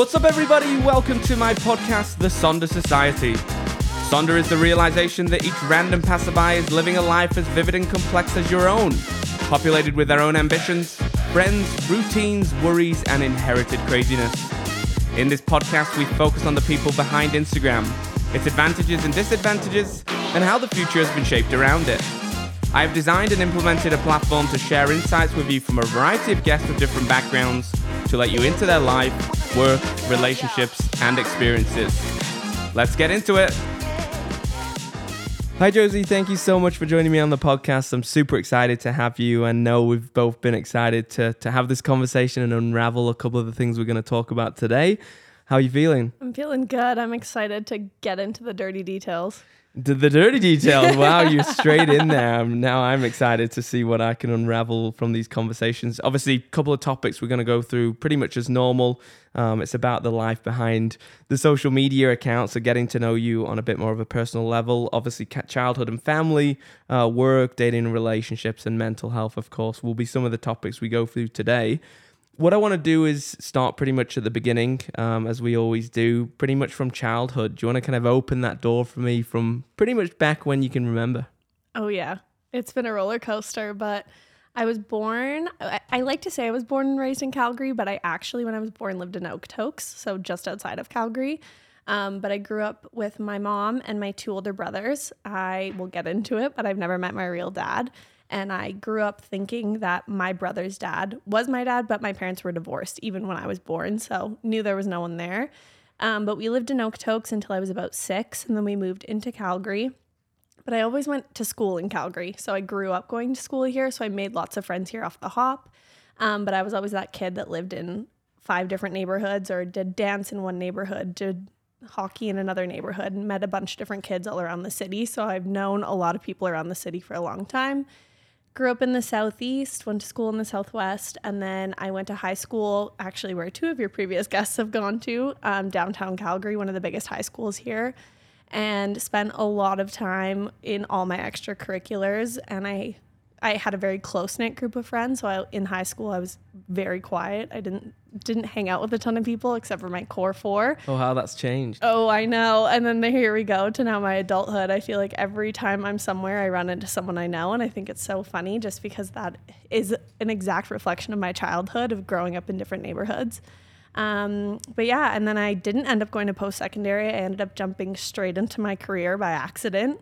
What's up, everybody? Welcome to my podcast, The Sonder Society. Sonder is the realization that each random passerby is living a life as vivid and complex as your own, populated with their own ambitions, friends, routines, worries, and inherited craziness. In this podcast, we focus on the people behind Instagram, its advantages and disadvantages, and how the future has been shaped around it. I have designed and implemented a platform to share insights with you from a variety of guests with different backgrounds to let you into their life, work, relationships, and experiences. Let's get into it. Hi, Josie. Thank you so much for joining me on the podcast. I'm super excited to have you and know we've both been excited to, to have this conversation and unravel a couple of the things we're going to talk about today. How are you feeling? I'm feeling good. I'm excited to get into the dirty details. The, dirty details. Wow, you're straight in there. Now I'm excited to see what I can unravel from these conversations. Obviously, a couple of topics we're going to go through pretty much as normal. Um, it's about the life behind the social media accounts, so getting to know you on a bit more of a personal level. Obviously, childhood and family, uh, work, dating relationships, and mental health, of course, will be some of the topics we go through today what I want to do is start pretty much at the beginning, um, as we always do, pretty much from childhood. Do you want to kind of open that door for me from pretty much back when you can remember? Oh, yeah. It's been a roller coaster, but I was born, I, I like to say I was born and raised in Calgary, but I actually, when I was born, lived in Okotoks, so just outside of Calgary. Um, but I grew up with my mom and my two older brothers. I will get into it, but I've never met my real dad. And I grew up thinking that my brother's dad was my dad, but my parents were divorced even when I was born. So knew there was no one there. Um, but we lived in Okotoks until I was about six, and then we moved into Calgary. But I always went to school in Calgary. So I grew up going to school here. So I made lots of friends here off the hop. Um, but I was always that kid that lived in five different neighborhoods or did dance in one neighborhood, did hockey in another neighborhood, and met a bunch of different kids all around the city. So I've known a lot of people around the city for a long time grew up in the southeast went to school in the southwest and then i went to high school actually where two of your previous guests have gone to um, downtown calgary one of the biggest high schools here and spent a lot of time in all my extracurriculars and i I had a very close knit group of friends. So I, in high school, I was very quiet. I didn't didn't hang out with a ton of people except for my core four. Oh, how that's changed. Oh, I know. And then the, here we go to now my adulthood. I feel like every time I'm somewhere, I run into someone I know, and I think it's so funny just because that is an exact reflection of my childhood of growing up in different neighborhoods. Um, but yeah, and then I didn't end up going to post secondary. I ended up jumping straight into my career by accident,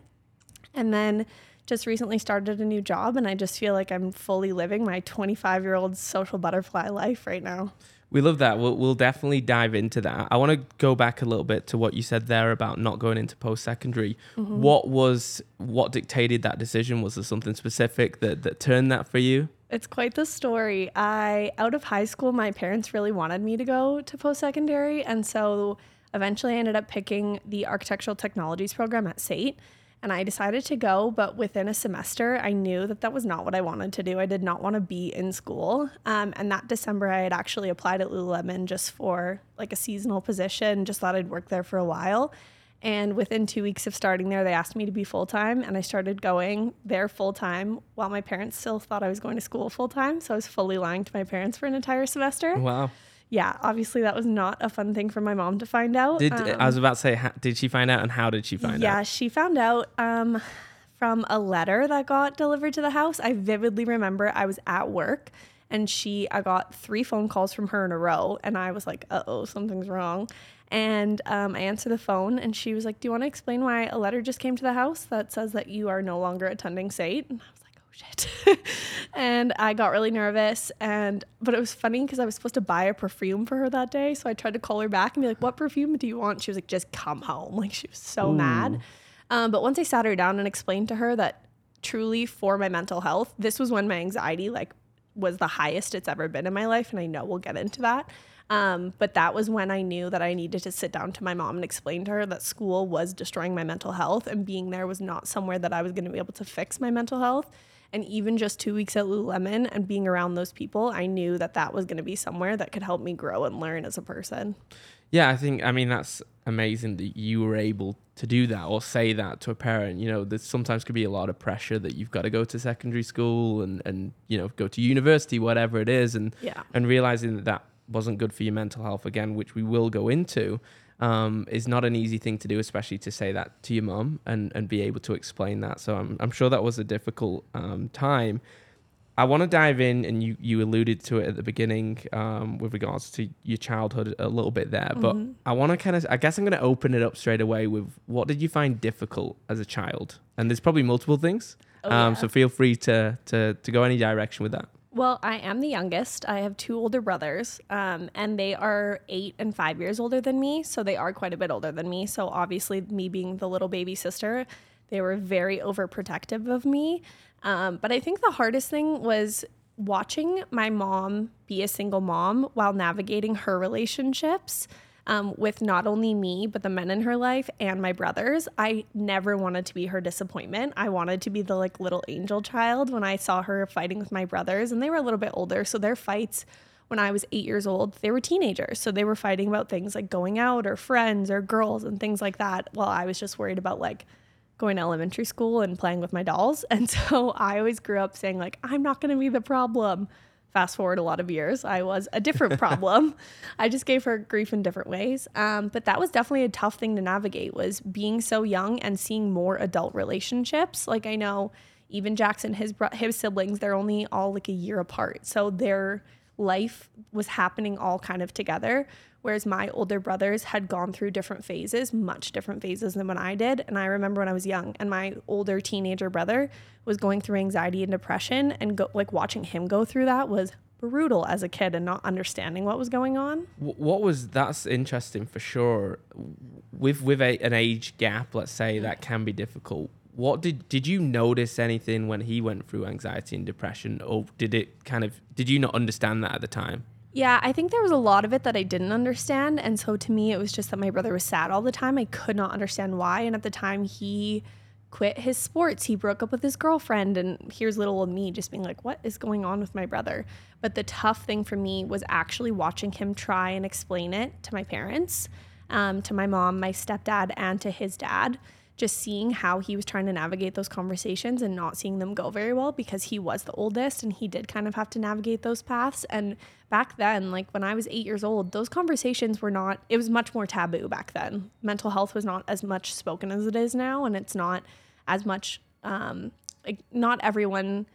and then just recently started a new job and I just feel like I'm fully living my 25 year old social butterfly life right now. We love that. We'll, we'll definitely dive into that. I want to go back a little bit to what you said there about not going into post secondary. Mm-hmm. What was what dictated that decision? Was there something specific that, that turned that for you? It's quite the story. I out of high school, my parents really wanted me to go to post secondary, and so eventually I ended up picking the architectural technologies program at SAIT and I decided to go. But within a semester, I knew that that was not what I wanted to do. I did not want to be in school. Um, and that December, I had actually applied at Lululemon just for like a seasonal position, just thought I'd work there for a while. And within two weeks of starting there, they asked me to be full time, and I started going there full time while my parents still thought I was going to school full time. So I was fully lying to my parents for an entire semester. Wow yeah, obviously that was not a fun thing for my mom to find out. Did um, I was about to say, how, did she find out, and how did she find yeah, out? Yeah, she found out um, from a letter that got delivered to the house. I vividly remember I was at work, and she, I got three phone calls from her in a row, and I was like, uh oh, something's wrong. And um, I answered the phone, and she was like, "Do you want to explain why a letter just came to the house that says that you are no longer attending SAIT?" And I shit. and I got really nervous. And but it was funny because I was supposed to buy a perfume for her that day. So I tried to call her back and be like, "What perfume do you want?" She was like, "Just come home." Like she was so Ooh. mad. Um, but once I sat her down and explained to her that truly for my mental health, this was when my anxiety like was the highest it's ever been in my life, and I know we'll get into that. Um, but that was when I knew that I needed to sit down to my mom and explain to her that school was destroying my mental health and being there was not somewhere that I was going to be able to fix my mental health. And even just two weeks at Lululemon and being around those people, I knew that that was going to be somewhere that could help me grow and learn as a person. Yeah, I think, I mean, that's amazing that you were able to do that or say that to a parent. You know, there sometimes could be a lot of pressure that you've got to go to secondary school and, and you know, go to university, whatever it is. And, yeah. and realizing that, that wasn't good for your mental health again, which we will go into, um, is not an easy thing to do, especially to say that to your mum and, and be able to explain that. So I'm, I'm sure that was a difficult um, time. I want to dive in, and you, you alluded to it at the beginning um, with regards to your childhood a little bit there. But Mm-hmm. I want to kind of, I guess I'm going to open it up straight away with what did you find difficult as a child? And there's probably multiple things. Oh, um, yeah. So feel free to, to, to go any direction with that. Well, I am the youngest. I have two older brothers, um, and they are eight and five years older than me. So they are quite a bit older than me. So obviously, me being the little baby sister, they were very overprotective of me. Um, but I think the hardest thing was watching my mom be a single mom while navigating her relationships um, with not only me, but the men in her life and my brothers. I never wanted to be her disappointment. I wanted to be the like little angel child when I saw her fighting with my brothers, and they were a little bit older. So their fights when I was eight years old, they were teenagers. So they were fighting about things like going out or friends or girls and things like that. While I was just worried about like going to elementary school and playing with my dolls. And so I always grew up saying, like, I'm not going to be the problem. Fast forward a lot of years, I was a different problem. I just gave her grief in different ways. Um, but that was definitely a tough thing to navigate was being so young and seeing more adult relationships. Like I know even Jackson, his his siblings, they're only all like a year apart. So their life was happening all kind of together. Whereas my older brothers had gone through different phases, much different phases than when I did. And I remember when I was young and my older teenager brother was going through anxiety and depression and go, like watching him go through that was brutal as a kid and not understanding what was going on. What was that's interesting for sure. With with a, an age gap, let's say that can be difficult. What did did you notice anything when he went through anxiety and depression, or did it kind of did you not understand that at the time? Yeah, I think there was a lot of it that I didn't understand. And so to me, it was just that my brother was sad all the time. I could not understand why. And at the time, he quit his sports. He broke up with his girlfriend. And here's little old me just being like, what is going on with my brother? But the tough thing for me was actually watching him try and explain it to my parents, um, to my mom, my stepdad, and to his dad just seeing how he was trying to navigate those conversations and not seeing them go very well because he was the oldest and he did kind of have to navigate those paths. And back then, like when I was eight years old, those conversations were not, it was much more taboo back then. Mental health was not as much spoken as it is now. And it's not as much, um, like, not everyone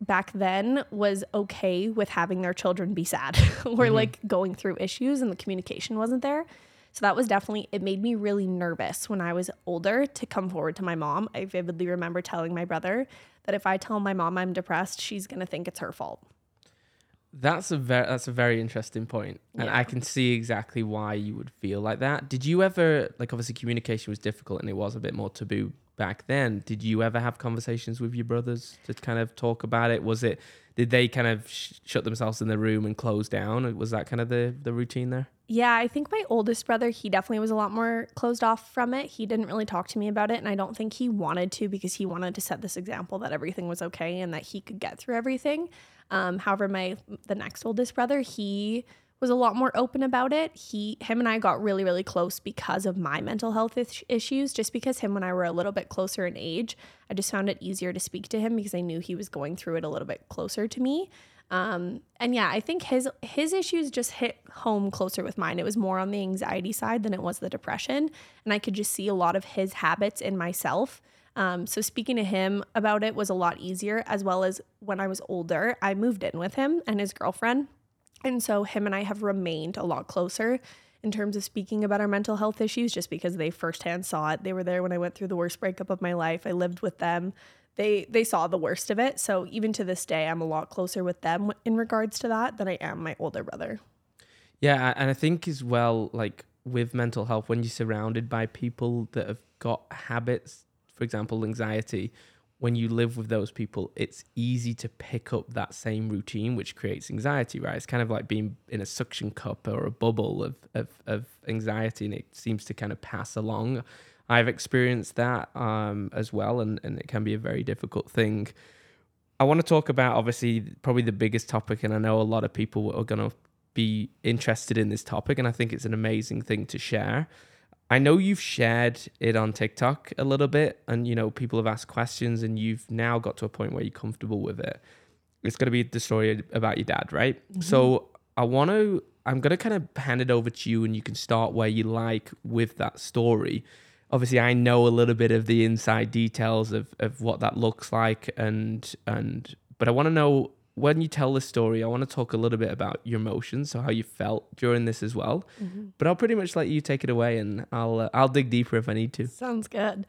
back then was okay with having their children be sad or like going through issues and the communication wasn't there. So that was definitely, it made me really nervous when I was older to come forward to my mom. I vividly remember telling my brother that if I tell my mom I'm depressed, she's going to think it's her fault. That's a very that's a very interesting point, and Yeah. I can see exactly why you would feel like that. Did you ever like obviously communication was difficult and it was a bit more taboo back then? Did you ever have conversations with your brothers to kind of talk about it? Was it did they kind of sh- shut themselves in the room and close down? Was that kind of the the routine there? Yeah, I think my oldest brother, he definitely was a lot more closed off from it. He didn't really talk to me about it, and I don't think he wanted to because he wanted to set this example that everything was okay and that he could get through everything. Um, however, my the next oldest brother, he was a lot more open about it. He, him, and I got really, really close because of my mental health is- issues. Just because him and I were a little bit closer in age, I just found it easier to speak to him because I knew he was going through it a little bit closer to me. Um, and yeah, I think his his issues just hit home closer with mine. It was more on the anxiety side than it was the depression, and I could just see a lot of his habits in myself. Um, so speaking to him about it was a lot easier. As well as when I was older, I moved in with him and his girlfriend, and so him and I have remained a lot closer in terms of speaking about our mental health issues just because they firsthand saw it. They were there when I went through the worst breakup of my life. I lived with them. They they saw the worst of it. So even to this day, I'm a lot closer with them in regards to that than I am my older brother. Yeah, and I think as well, like with mental health, when you're surrounded by people that have got habits, for example, anxiety, when you live with those people, it's easy to pick up that same routine, which creates anxiety, right? It's kind of like being in a suction cup or a bubble of, of, of anxiety, and it seems to kind of pass along. I've experienced that um, as well, and, and it can be a very difficult thing. I want to talk about obviously probably the biggest topic, and I know a lot of people are going to be interested in this topic, and I think it's an amazing thing to share. I know you've shared it on TikTok a little bit, and you know people have asked questions, and you've now got to a point where you're comfortable with it. It's going to be the story about your dad, right? Mm-hmm. So I want to. I'm gonna kind of hand it over to you, and you can start where you like with that story. Obviously, I know a little bit of the inside details of, of what that looks like, and and but I want to know when you tell the story. I want to talk a little bit about your emotions, so how you felt during this as well. But I'll pretty much let you take it away, and I'll uh, I'll dig deeper if I need to. Sounds good.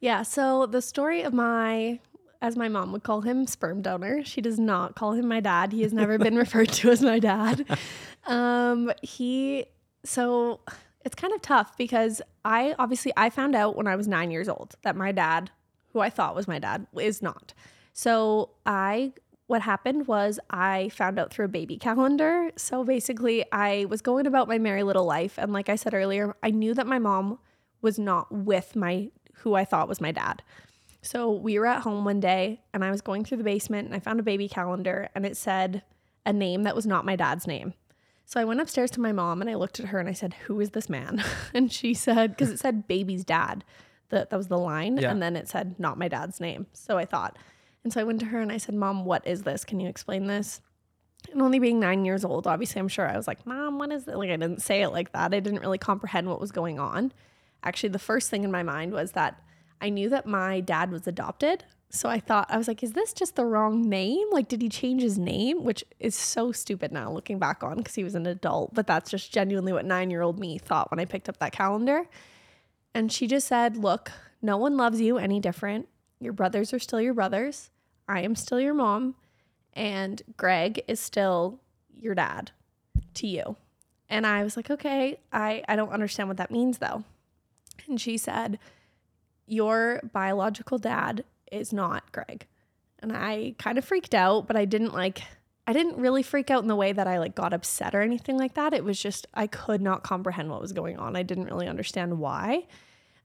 Yeah, so the story of my as my mom would call him sperm donor. She does not call him my dad. He has never been referred to as my dad. Um he so it's kind of tough because I obviously I found out when I was 9 years old that my dad, who I thought was my dad, is not. So I what happened was I found out through a baby calendar. So basically, I was going about my merry little life and like I said earlier, I knew that my mom was not with my who I thought was my dad. So we were at home one day and I was going through the basement and I found a baby calendar and it said a name that was not my dad's name. So I went upstairs to my mom and I looked at her and I said, "Who is this man?" And she said because it said baby's dad. That that was the line Yeah. and then it said not my dad's name. So I thought. And so I went to her and I said, "Mom, what is this? Can you explain this?" And only being 9 years old, obviously I'm sure I was like, "Mom, what is it?" Like I didn't say it like that. I didn't really comprehend what was going on actually the first thing in my mind was that I knew that my dad was adopted. So I thought I was like, is this just the wrong name? Like, did he change his name? Which is so stupid now looking back on because he was an adult. But that's just genuinely what nine year old me thought when I picked up that calendar. And she just said, look, no one loves you any different. Your brothers are still your brothers. I am still your mom. And Greg is still your dad to you. And I was like, okay, I, I don't understand what that means though. And she said, Your biological dad is not Greg. And I kind of freaked out, but I didn't like, I didn't really freak out in the way that I like got upset or anything like that. It was just, I could not comprehend what was going on. I didn't really understand why.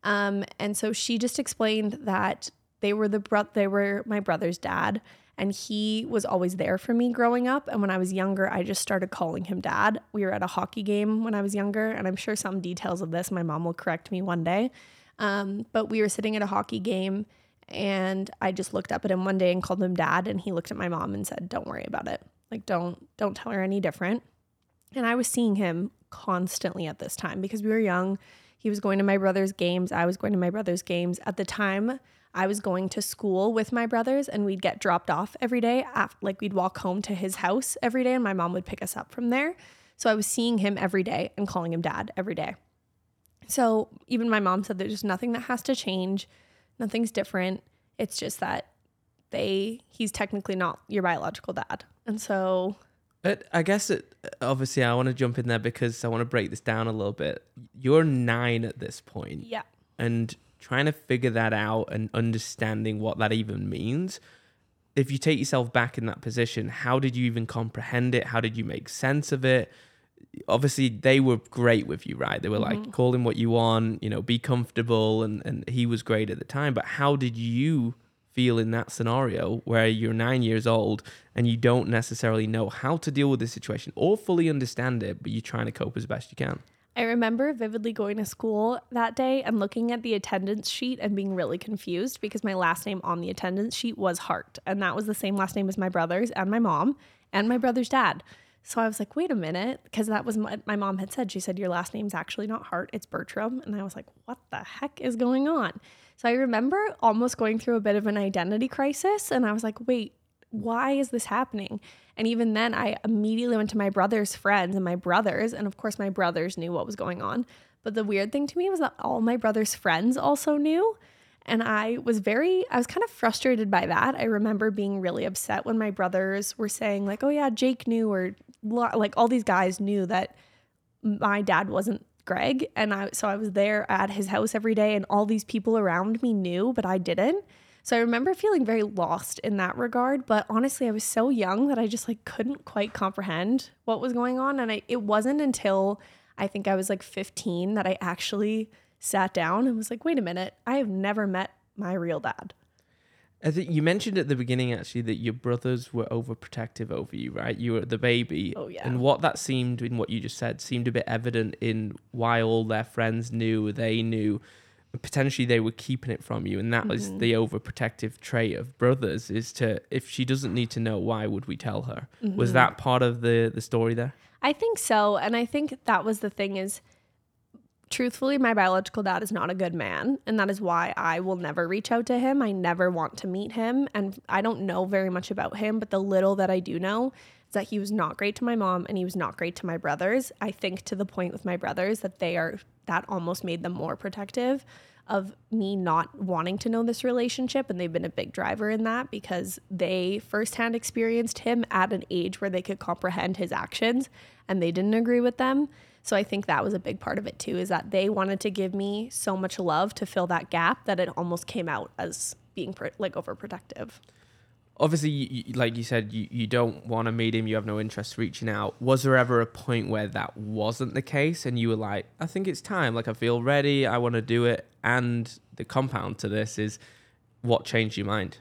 Um, and so she just explained that they were the bro- they were my brother's dad and he was always there for me growing up and when I was younger I just started calling him dad. We were at a hockey game when I was younger and I'm sure some details of this my mom will correct me one day. Um, but we were sitting at a hockey game and I just looked up at him one day and called him dad and he looked at my mom and said don't worry about it. Like don't don't tell her any different. And I was seeing him constantly at this time because we were young. He was going to my brother's games. I was going to my brother's games. At the time, I was going to school with my brothers and we'd get dropped off every day. Af- like we'd walk home to his house every day and my mom would pick us up from there. So I was seeing him every day and calling him dad every day. So even my mom said there's just nothing that has to change. Nothing's different. It's just that they he's technically not your biological dad. And so It, I guess it. Obviously, I want to jump in there because I want to break this down a little bit. You're nine at this point, yeah. and trying to figure that out and understanding what that even means. If you take yourself back in that position, how did you even comprehend it? How did you make sense of it? Obviously, they were great with you, right? They were like, mm-hmm. call him what you want, you know, be comfortable, and and he was great at the time. But how did you feel in that scenario where you're nine years old and you don't necessarily know how to deal with the situation or fully understand it, but you're trying to cope as best you can? I remember vividly going to school that day and looking at the attendance sheet and being really confused because my last name on the attendance sheet was Hart. And that was the same last name as my brother's and my mom and my brother's dad. So I was like, wait a minute, because that was what my mom had said. She said, Your last name's actually not Hart, it's Bertram. And I was like, what the heck is going on? So I remember almost going through a bit of an identity crisis. And I was like, wait, why is this happening? And even then, I immediately went to my brother's friends and my brothers. And of course, my brothers knew what was going on. But the weird thing to me was that all my brother's friends also knew. And I was very, I was kind of frustrated by that. I remember being really upset when my brothers were saying, like, oh, yeah, Jake knew, or like all these guys knew that my dad wasn't Greg. And I, so I was there at his house every day, and all these people around me knew, but I didn't. So I remember feeling very lost in that regard. But honestly, I was so young that I just like couldn't quite comprehend what was going on. And I, it wasn't until I think I was like 15 that I actually sat down and was like, wait a minute, I have never met my real dad. I think you mentioned at the beginning actually that your brothers were overprotective over you, right? You were the baby. Oh, yeah. And what that seemed in what you just said seemed a bit evident in why all their friends knew, they knew, potentially they were keeping it from you. And that was Mm-hmm. the overprotective trait of brothers is to if she doesn't need to know, why would we tell her? Mm-hmm. Was that part of the the story there? I think so. And I think that was the thing is truthfully, my biological dad is not a good man. And that is why I will never reach out to him. I never want to meet him. And I don't know very much about him, but the little that I do know is that he was not great to my mom and he was not great to my brothers. I think to the point with my brothers that they are, that almost made them more protective of me not wanting to know this relationship. And they've been a big driver in that because they firsthand experienced him at an age where they could comprehend his actions and they didn't agree with them. So I think that was a big part of it too, is that they wanted to give me so much love to fill that gap that it almost came out as being like overprotective. Obviously, you, like you said, you, you don't want to meet him. You have no interest reaching out. Was there ever a point where that wasn't the case, and you were like, "I think it's time. Like I feel ready. I want to do it." And the compound to this is, what changed your mind?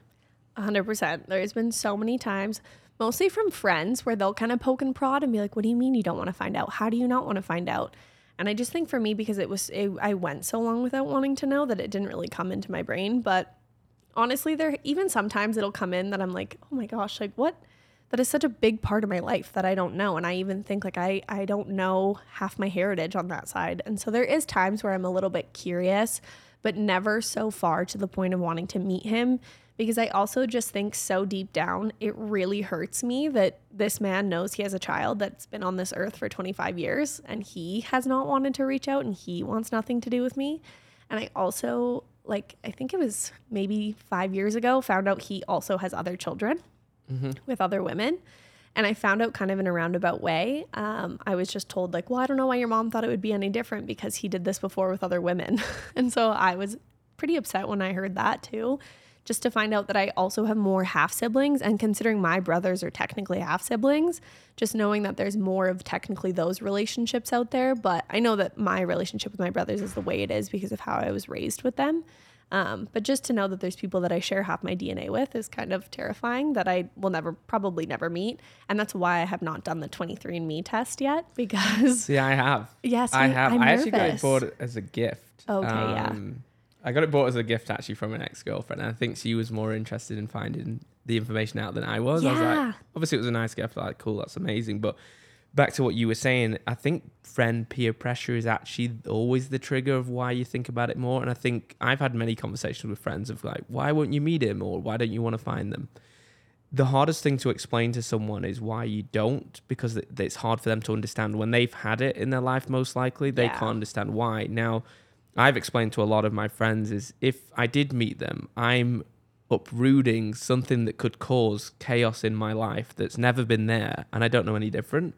100%. There's been so many times mostly from friends where they'll kind of poke and prod and be like, What do you mean you don't want to find out? How do you not want to find out? And I just think for me, because it was, it, I went so long without wanting to know that it didn't really come into my brain. But honestly, there, even sometimes it'll come in that I'm like, Oh my gosh, like what? That is such a big part of my life that I don't know. And I even think like I, I don't know half my heritage on that side. And so there is times where I'm a little bit curious, but never so far to the point of wanting to meet him because I also just think so deep down, it really hurts me that this man knows he has a child that's been on this earth for 25 years and he has not wanted to reach out and he wants nothing to do with me. And I also, like, I think it was maybe five years ago, found out he also has other children mm-hmm. with other women. And I found out kind of in a roundabout way. Um, I was just told, like, well, I don't know why your mom thought it would be any different because he did this before with other women. and so I was pretty upset when I heard that too just to find out that I also have more half siblings. And considering my brothers are technically half siblings, just knowing that there's more of technically those relationships out there. But I know that my relationship with my brothers is the way it is because of how I was raised with them. Um, but just to know that there's people that I share half my DNA with is kind of terrifying that I will never, probably never meet. And that's why I have not done the 23andMe test yet because. Yeah, I have. Yes, I have. I'm i actually got it bought as a gift. Okay, um, yeah. I got it bought as a gift actually from an ex girlfriend. And I think she was more interested in finding the information out than I was. Yeah. I was like, obviously it was a nice gift. Like, cool, that's amazing. But back to what you were saying, I think friend peer pressure is actually always the trigger of why you think about it more. And I think I've had many conversations with friends of like, why won't you meet him or why don't you want to find them? The hardest thing to explain to someone is why you don't, because it's hard for them to understand when they've had it in their life. Most likely, they yeah. can't understand why. Now, I've explained to a lot of my friends is if I did meet them, I'm uprooting something that could cause chaos in my life that's never been there and I don't know any different.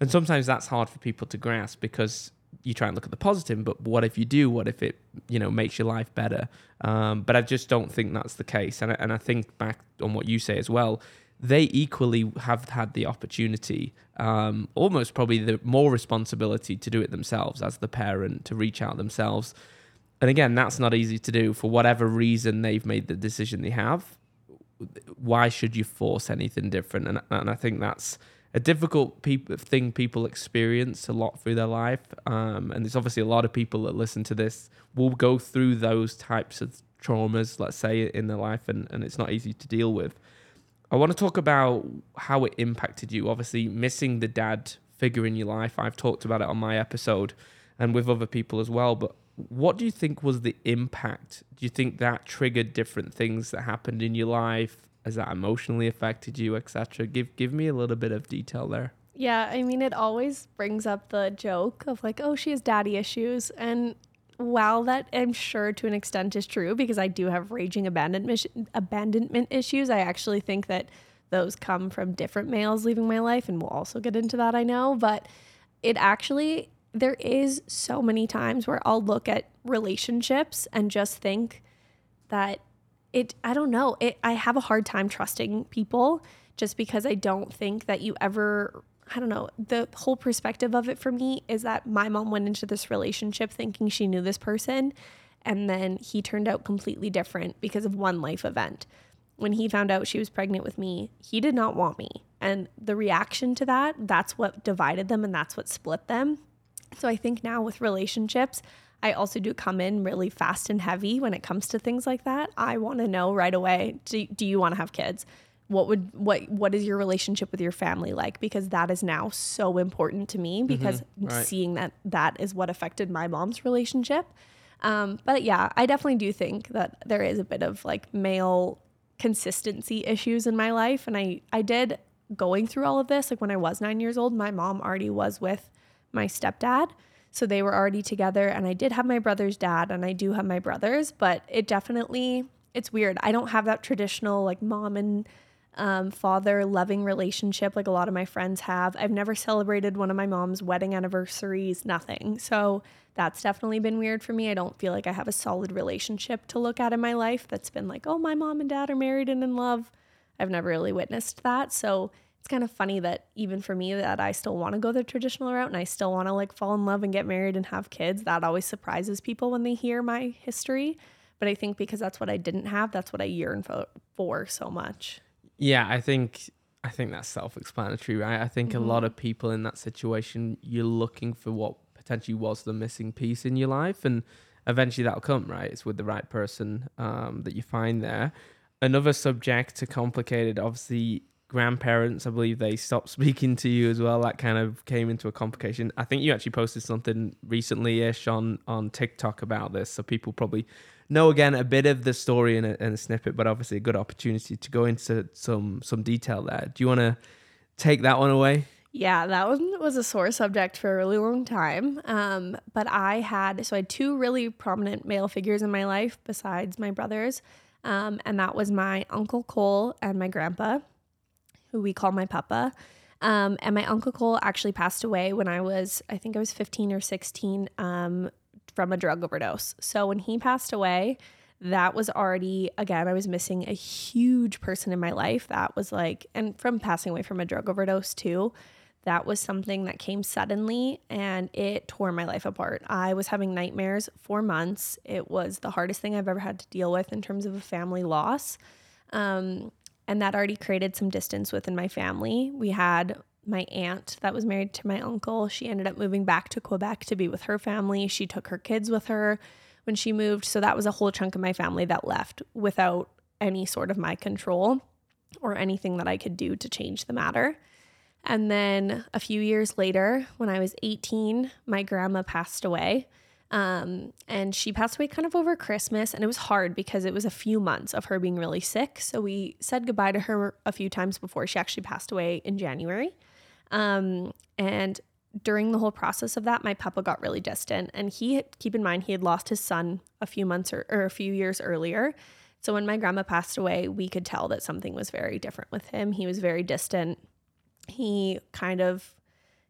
And sometimes that's hard for people to grasp because you try and look at the positive, but what if you do? What if it, you know, makes your life better? Um, but I just don't think that's the case. And I, and I think back on what you say as well, they equally have had the opportunity, um, almost probably the more responsibility to do it themselves as the parent, to reach out themselves. And again, that's not easy to do for whatever reason they've made the decision they have. Why should you force anything different? And, and I think that's a difficult pe- thing people experience a lot through their life. Um, and there's obviously a lot of people that listen to this will go through those types of traumas, let's say, in their life, and, and it's not easy to deal with. I want to talk about how it impacted you. Obviously, missing the dad figure in your life. I've talked about it on my episode and with other people as well. But what do you think was the impact? Do you think that triggered different things that happened in your life? Has that emotionally affected you, etc.? Give give me a little bit of detail there. Yeah, I mean, it always brings up the joke of like, oh, she has daddy issues, and while that I'm sure to an extent is true because I do have raging abandonment abandonment issues, I actually think that those come from different males leaving my life, and we'll also get into that. I know, but it actually there is so many times where I'll look at relationships and just think that it I don't know it I have a hard time trusting people just because I don't think that you ever I don't know, the whole perspective of it for me is that my mom went into this relationship thinking she knew this person, and then he turned out completely different because of one life event. When he found out she was pregnant with me, he did not want me. And the reaction to that, that's what divided them and that's what split them. So I think now with relationships, I also do come in really fast and heavy when it comes to things like that. I want to know right away do, do you want to have kids? what would what what is your relationship with your family like because that is now so important to me because right. seeing that that is what affected my mom's relationship um, but yeah i definitely do think that there is a bit of like male consistency issues in my life and i i did going through all of this like when i was nine years old my mom already was with my stepdad so they were already together and i did have my brother's dad and i do have my brothers but it definitely it's weird i don't have that traditional like mom and um, father loving relationship like a lot of my friends have. I've never celebrated one of my mom's wedding anniversaries, nothing. So that's definitely been weird for me. I don't feel like I have a solid relationship to look at in my life that's been like, oh, my mom and dad are married and in love. I've never really witnessed that. So it's kind of funny that even for me that I still want to go the traditional route and I still want to like fall in love and get married and have kids. That always surprises people when they hear my history. But I think because that's what I didn't have, that's what I yearn for, for so much. Yeah, I think I think that's self-explanatory, right? I think mm-hmm. a lot of people in that situation, you're looking for what potentially was the missing piece in your life, and eventually that'll come, right? It's with the right person um, that you find there. Another subject to complicated, obviously, grandparents. I believe they stopped speaking to you as well. That kind of came into a complication. I think you actually posted something recently-ish on on TikTok about this, so people probably know again a bit of the story in a, in a snippet, but obviously a good opportunity to go into some some detail there. Do you want to take that one away? Yeah, that one was a sore subject for a really long time. Um, but I had so I had two really prominent male figures in my life besides my brothers, um, and that was my uncle Cole and my grandpa, who we call my papa. Um, and my uncle Cole actually passed away when I was, I think I was 15 or 16. Um, from a drug overdose. So when he passed away, that was already, again, I was missing a huge person in my life. That was like, and from passing away from a drug overdose too, that was something that came suddenly and it tore my life apart. I was having nightmares for months. It was the hardest thing I've ever had to deal with in terms of a family loss. Um, and that already created some distance within my family. We had my aunt that was married to my uncle. She ended up moving back to Quebec to be with her family. She took her kids with her when she moved. So that was a whole chunk of my family that left without any sort of my control or anything that I could do to change the matter. And then a few years later, when I was 18, my grandma passed away. Um, and she passed away kind of over Christmas, and it was hard because it was a few months of her being really sick. So we said goodbye to her a few times before she actually passed away in January. Um, and during the whole process of that, my papa got really distant. And he, keep in mind, he had lost his son a few months or, or a few years earlier. So when my grandma passed away, we could tell that something was very different with him. He was very distant. He kind of,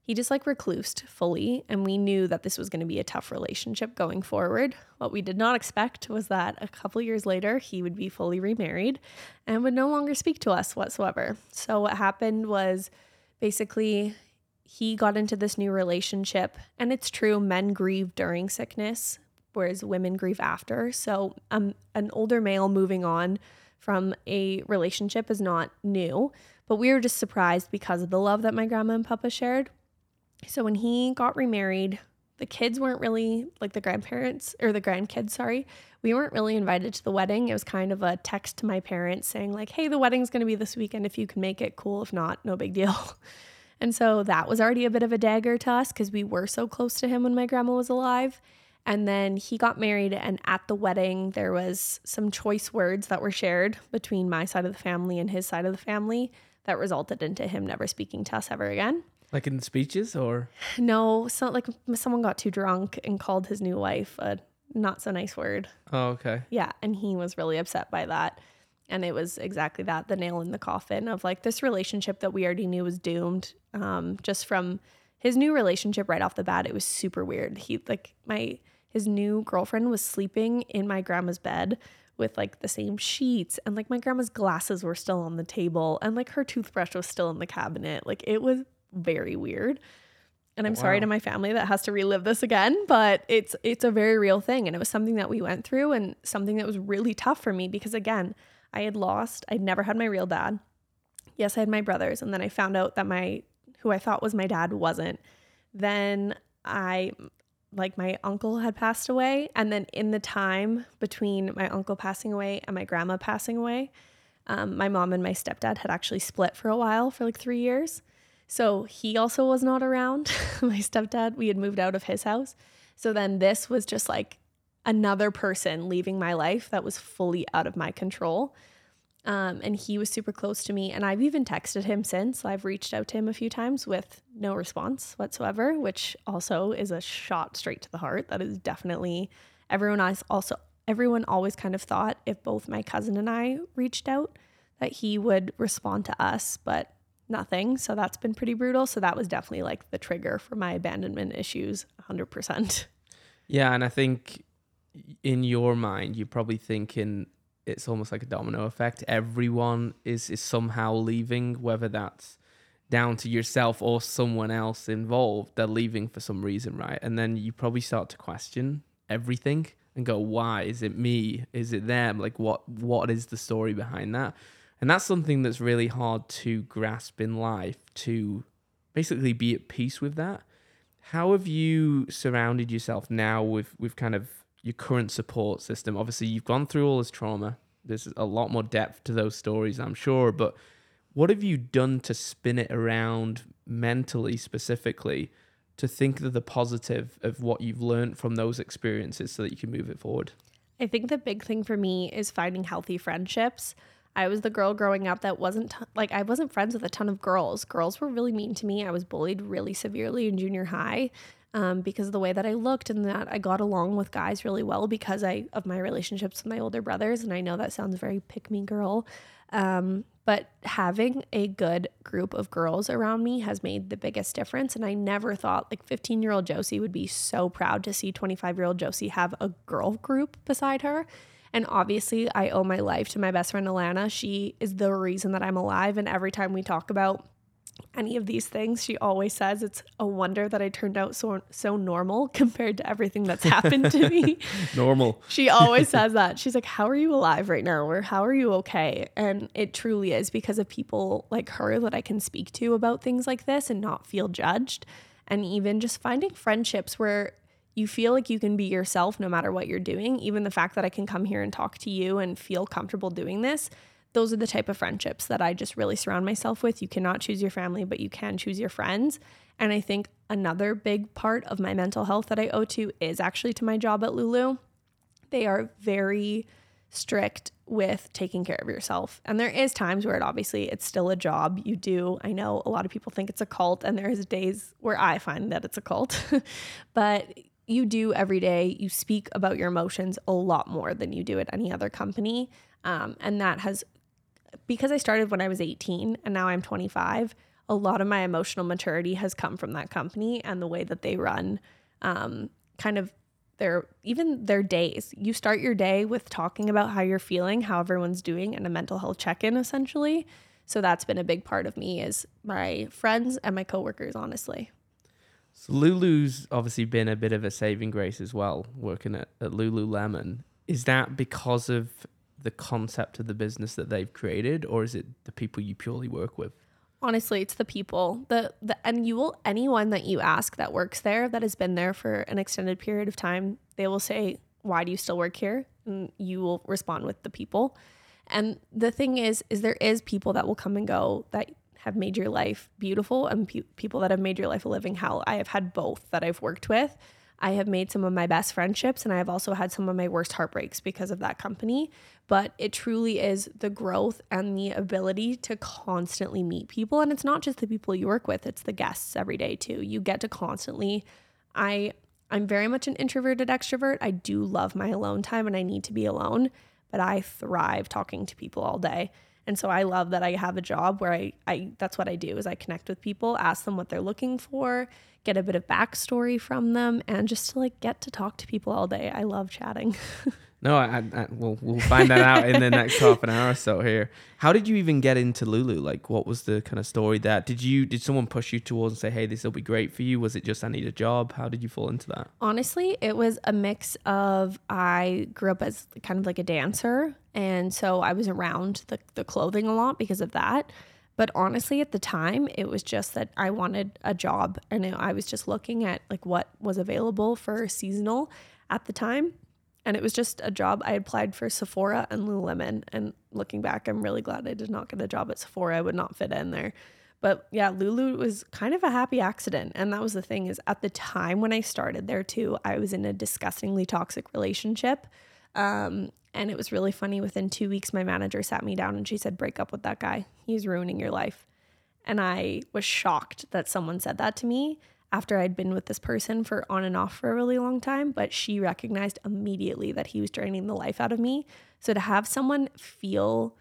he just like reclused fully. And we knew that this was going to be a tough relationship going forward. What we did not expect was that a couple years later, he would be fully remarried and would no longer speak to us whatsoever. So what happened was, basically he got into this new relationship and it's true men grieve during sickness whereas women grieve after so um, an older male moving on from a relationship is not new but we were just surprised because of the love that my grandma and papa shared so when he got remarried the kids weren't really like the grandparents or the grandkids sorry we weren't really invited to the wedding. It was kind of a text to my parents saying like hey the wedding's going to be this weekend. If you can make it cool. If not no big deal. And so that was already a bit of a dagger to us because we were so close to him when my grandma was alive. And then he got married and at the wedding there was some choice words that were shared between my side of the family and his side of the family that resulted into him never speaking to us ever again like in speeches or? No, so like someone got too drunk and called his new wife a not so nice word. Oh, okay. Yeah, and he was really upset by that. And it was exactly that, the nail in the coffin of like this relationship that we already knew was doomed. Um, just from his new relationship right off the bat, it was super weird. He like my his new girlfriend was sleeping in my grandma's bed with like the same sheets and like my grandma's glasses were still on the table and like her toothbrush was still in the cabinet. Like it was very weird. And I'm wow. sorry to my family that has to relive this again, but it's it's a very real thing and it was something that we went through and something that was really tough for me because again, I had lost, I'd never had my real dad. Yes, I had my brothers and then I found out that my who I thought was my dad wasn't. Then I like my uncle had passed away and then in the time between my uncle passing away and my grandma passing away, Um, my mom and my stepdad had actually split for a while for like three years. So he also was not around. my stepdad, we had moved out of his house. So then this was just like another person leaving my life that was fully out of my control. Um, and he was super close to me. And I've even texted him since. I've reached out to him a few times with no response whatsoever, which also is a shot straight to the heart. That is definitely everyone else also everyone always kind of thought if both my cousin and I reached out that he would respond to us, but nothing. So that's been pretty brutal. So that was definitely like the trigger for my abandonment issues 100%. Yeah, and I think in your mind you're probably thinking it's almost like a domino effect. Everyone is is somehow leaving, whether that's down to yourself or someone else involved. They're leaving for some reason, right? And then you probably start to question everything and go, "Why is it me? Is it them? Like, what what is the story behind that?" And that's something that's really hard to grasp in life. To basically be at peace with that. How have you surrounded yourself now with with kind of your current support system? Obviously, you've gone through all this trauma. There's a lot more depth to those stories, I'm sure. But what have you done to spin it around mentally, specifically, to think of the positive of what you've learned from those experiences so that you can move it forward? I think the big thing for me is finding healthy friendships. I was the girl growing up that wasn't like I wasn't friends with a ton of girls. Girls were really mean to me. I was bullied really severely in junior high um, because of the way that I looked and that I got along with guys really well because I of my relationships with my older brothers. And I know that sounds very pick me girl, um, but having a good group of girls around me has made the biggest difference. And I never thought like 15 year old Josie would be so proud to see 25 year old Josie have a girl group beside her. And obviously, I owe my life to my best friend Alana. She is the reason that I'm alive. And every time we talk about any of these things, she always says it's a wonder that I turned out so so normal compared to everything that's happened to me. normal. She always says that. She's like, "How are you alive right now?" or "How are you okay?" And it truly is because of people like her that I can speak to about things like this and not feel judged. And even just finding friendships where you feel like you can be yourself no matter what you're doing. Even the fact that I can come here and talk to you and feel comfortable doing this those are the type of friendships that I just really surround myself with. You cannot choose your family, but you can choose your friends. And I think another big part of my mental health that I owe to is actually to my job at Lulu. They are very strict with taking care of yourself. And there is times where it obviously it's still a job. You do. I know a lot of people think it's a cult and there is days where I find that it's a cult. but you do every day. You speak about your emotions a lot more than you do at any other company. Um, and that has because I started when I was 18 and now I'm 25, a lot of my emotional maturity has come from that company and the way that they run um, kind of their even their days. You start your day with talking about how you're feeling, how everyone's doing, and a mental health check-in essentially. So that's been a big part of me is my friends and my coworkers, honestly. So Lulu's obviously been a bit of a saving grace as well, working at, at Lululemon. Is that because of the concept of the business that they've created, or is it the people you purely work with? Honestly, it's the people. The the and you will anyone that you ask that works there that has been there for an extended period of time, they will say, "Why do you still work here?" And you will respond with the people. And the thing is, is there is people that will come and go that have made your life beautiful, and pe- people that have made your life a living hell. I have had both that I've worked with. I have made some of my best friendships and I have also had some of my worst heartbreaks because of that company. But it truly is the growth and the ability to constantly meet people. And it's not just the people you work with, it's the guests every day too. You get to constantly, I, I'm very much an introverted extrovert. I do love my alone time and I need to be alone, but I thrive talking to people all day. And so I love that I have a job where I, I that's what I do is I connect with people, ask them what they're looking for, get a bit of backstory from them, and just to like get to talk to people all day. I love chatting. no, I, I, we'll we'll find that out in the next half an hour or so here. How did you even get into Lulu? Like, what was the kind of story that did you did someone push you towards and say, hey, this will be great for you? Was it just I need a job? How did you fall into that? Honestly, it was a mix of I grew up as kind of like a dancer and so I was around the, the clothing a lot because of that. But honestly, at the time, it was just that I wanted a job and I was just looking at like what was available for seasonal at the time. And it was just a job. I applied for Sephora and Lululemon. And looking back, I'm really glad I did not get a job at Sephora. I would not fit in there. But yeah, Lulu was kind of a happy accident. And that was the thing is at the time when I started there too, I was in a disgustingly toxic relationship. Um, and it was really funny. Within two weeks, my manager sat me down and she said, break up with that guy. He's ruining your life. And I was shocked that someone said that to me after I'd been with this person for on and off for a really long time, but she recognized immediately that he was draining the life out of me. So to have someone feel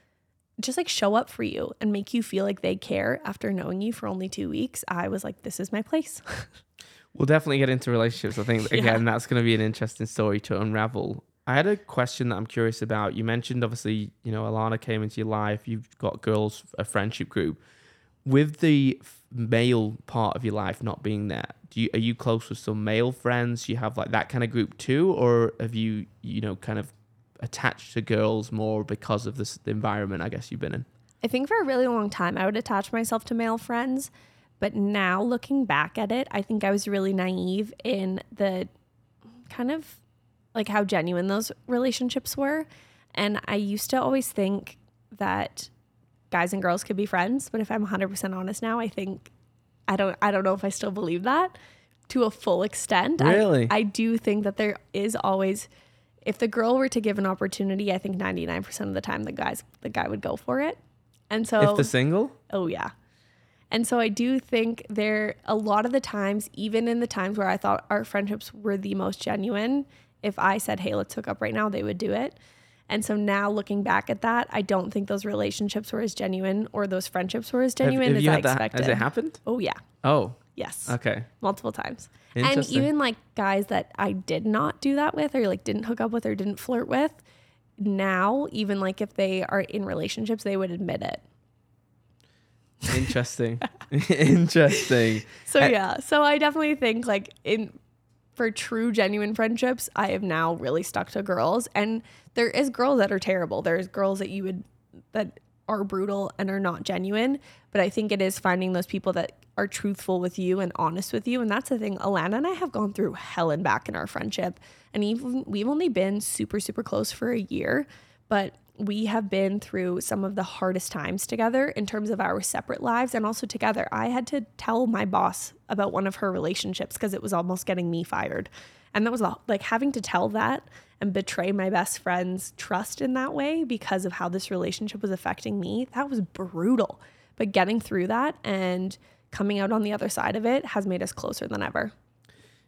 just like show up for you and make you feel like they care after knowing you for only two weeks, I was like, this is my place. we'll definitely get into relationships. I think, again, yeah. that's going to be an interesting story to unravel. I had a question that I'm curious about. You mentioned, obviously, you know, Alana came into your life. You've got girls, a friendship group. With the male part of your life not being there, do you are you close with some male friends? You have like that kind of group too, or have you, you know, kind of attached to girls more because of this the environment I guess you've been in? I think for a really long time I would attach myself to male friends, but now looking back at it, I think I was really naive in the kind of like how genuine those relationships were. And I used to always think that guys and girls could be friends, but if I'm 100% honest now, I think I don't I don't know if I still believe that to a full extent. Really? I, I do think that there is always if the girl were to give an opportunity, I think 99% of the time the guys the guy would go for it. And so If the single? Oh yeah. And so I do think there a lot of the times even in the times where I thought our friendships were the most genuine, if I said, "Hey, let's hook up right now," they would do it. And so now looking back at that, I don't think those relationships were as genuine or those friendships were as genuine have, have as I expected. Has it happened? Oh yeah. Oh. Yes. Okay. Multiple times. And even like guys that I did not do that with or like didn't hook up with or didn't flirt with, now even like if they are in relationships, they would admit it. Interesting. Interesting. So yeah, so I definitely think like in for true genuine friendships, I have now really stuck to girls and there is girls that are terrible. There's girls that you would that are brutal and are not genuine. But I think it is finding those people that are truthful with you and honest with you. And that's the thing. Alana and I have gone through hell and back in our friendship. And even we've only been super, super close for a year, but we have been through some of the hardest times together in terms of our separate lives and also together. I had to tell my boss about one of her relationships because it was almost getting me fired. And that was like having to tell that and betray my best friend's trust in that way because of how this relationship was affecting me, that was brutal. But getting through that and coming out on the other side of it has made us closer than ever.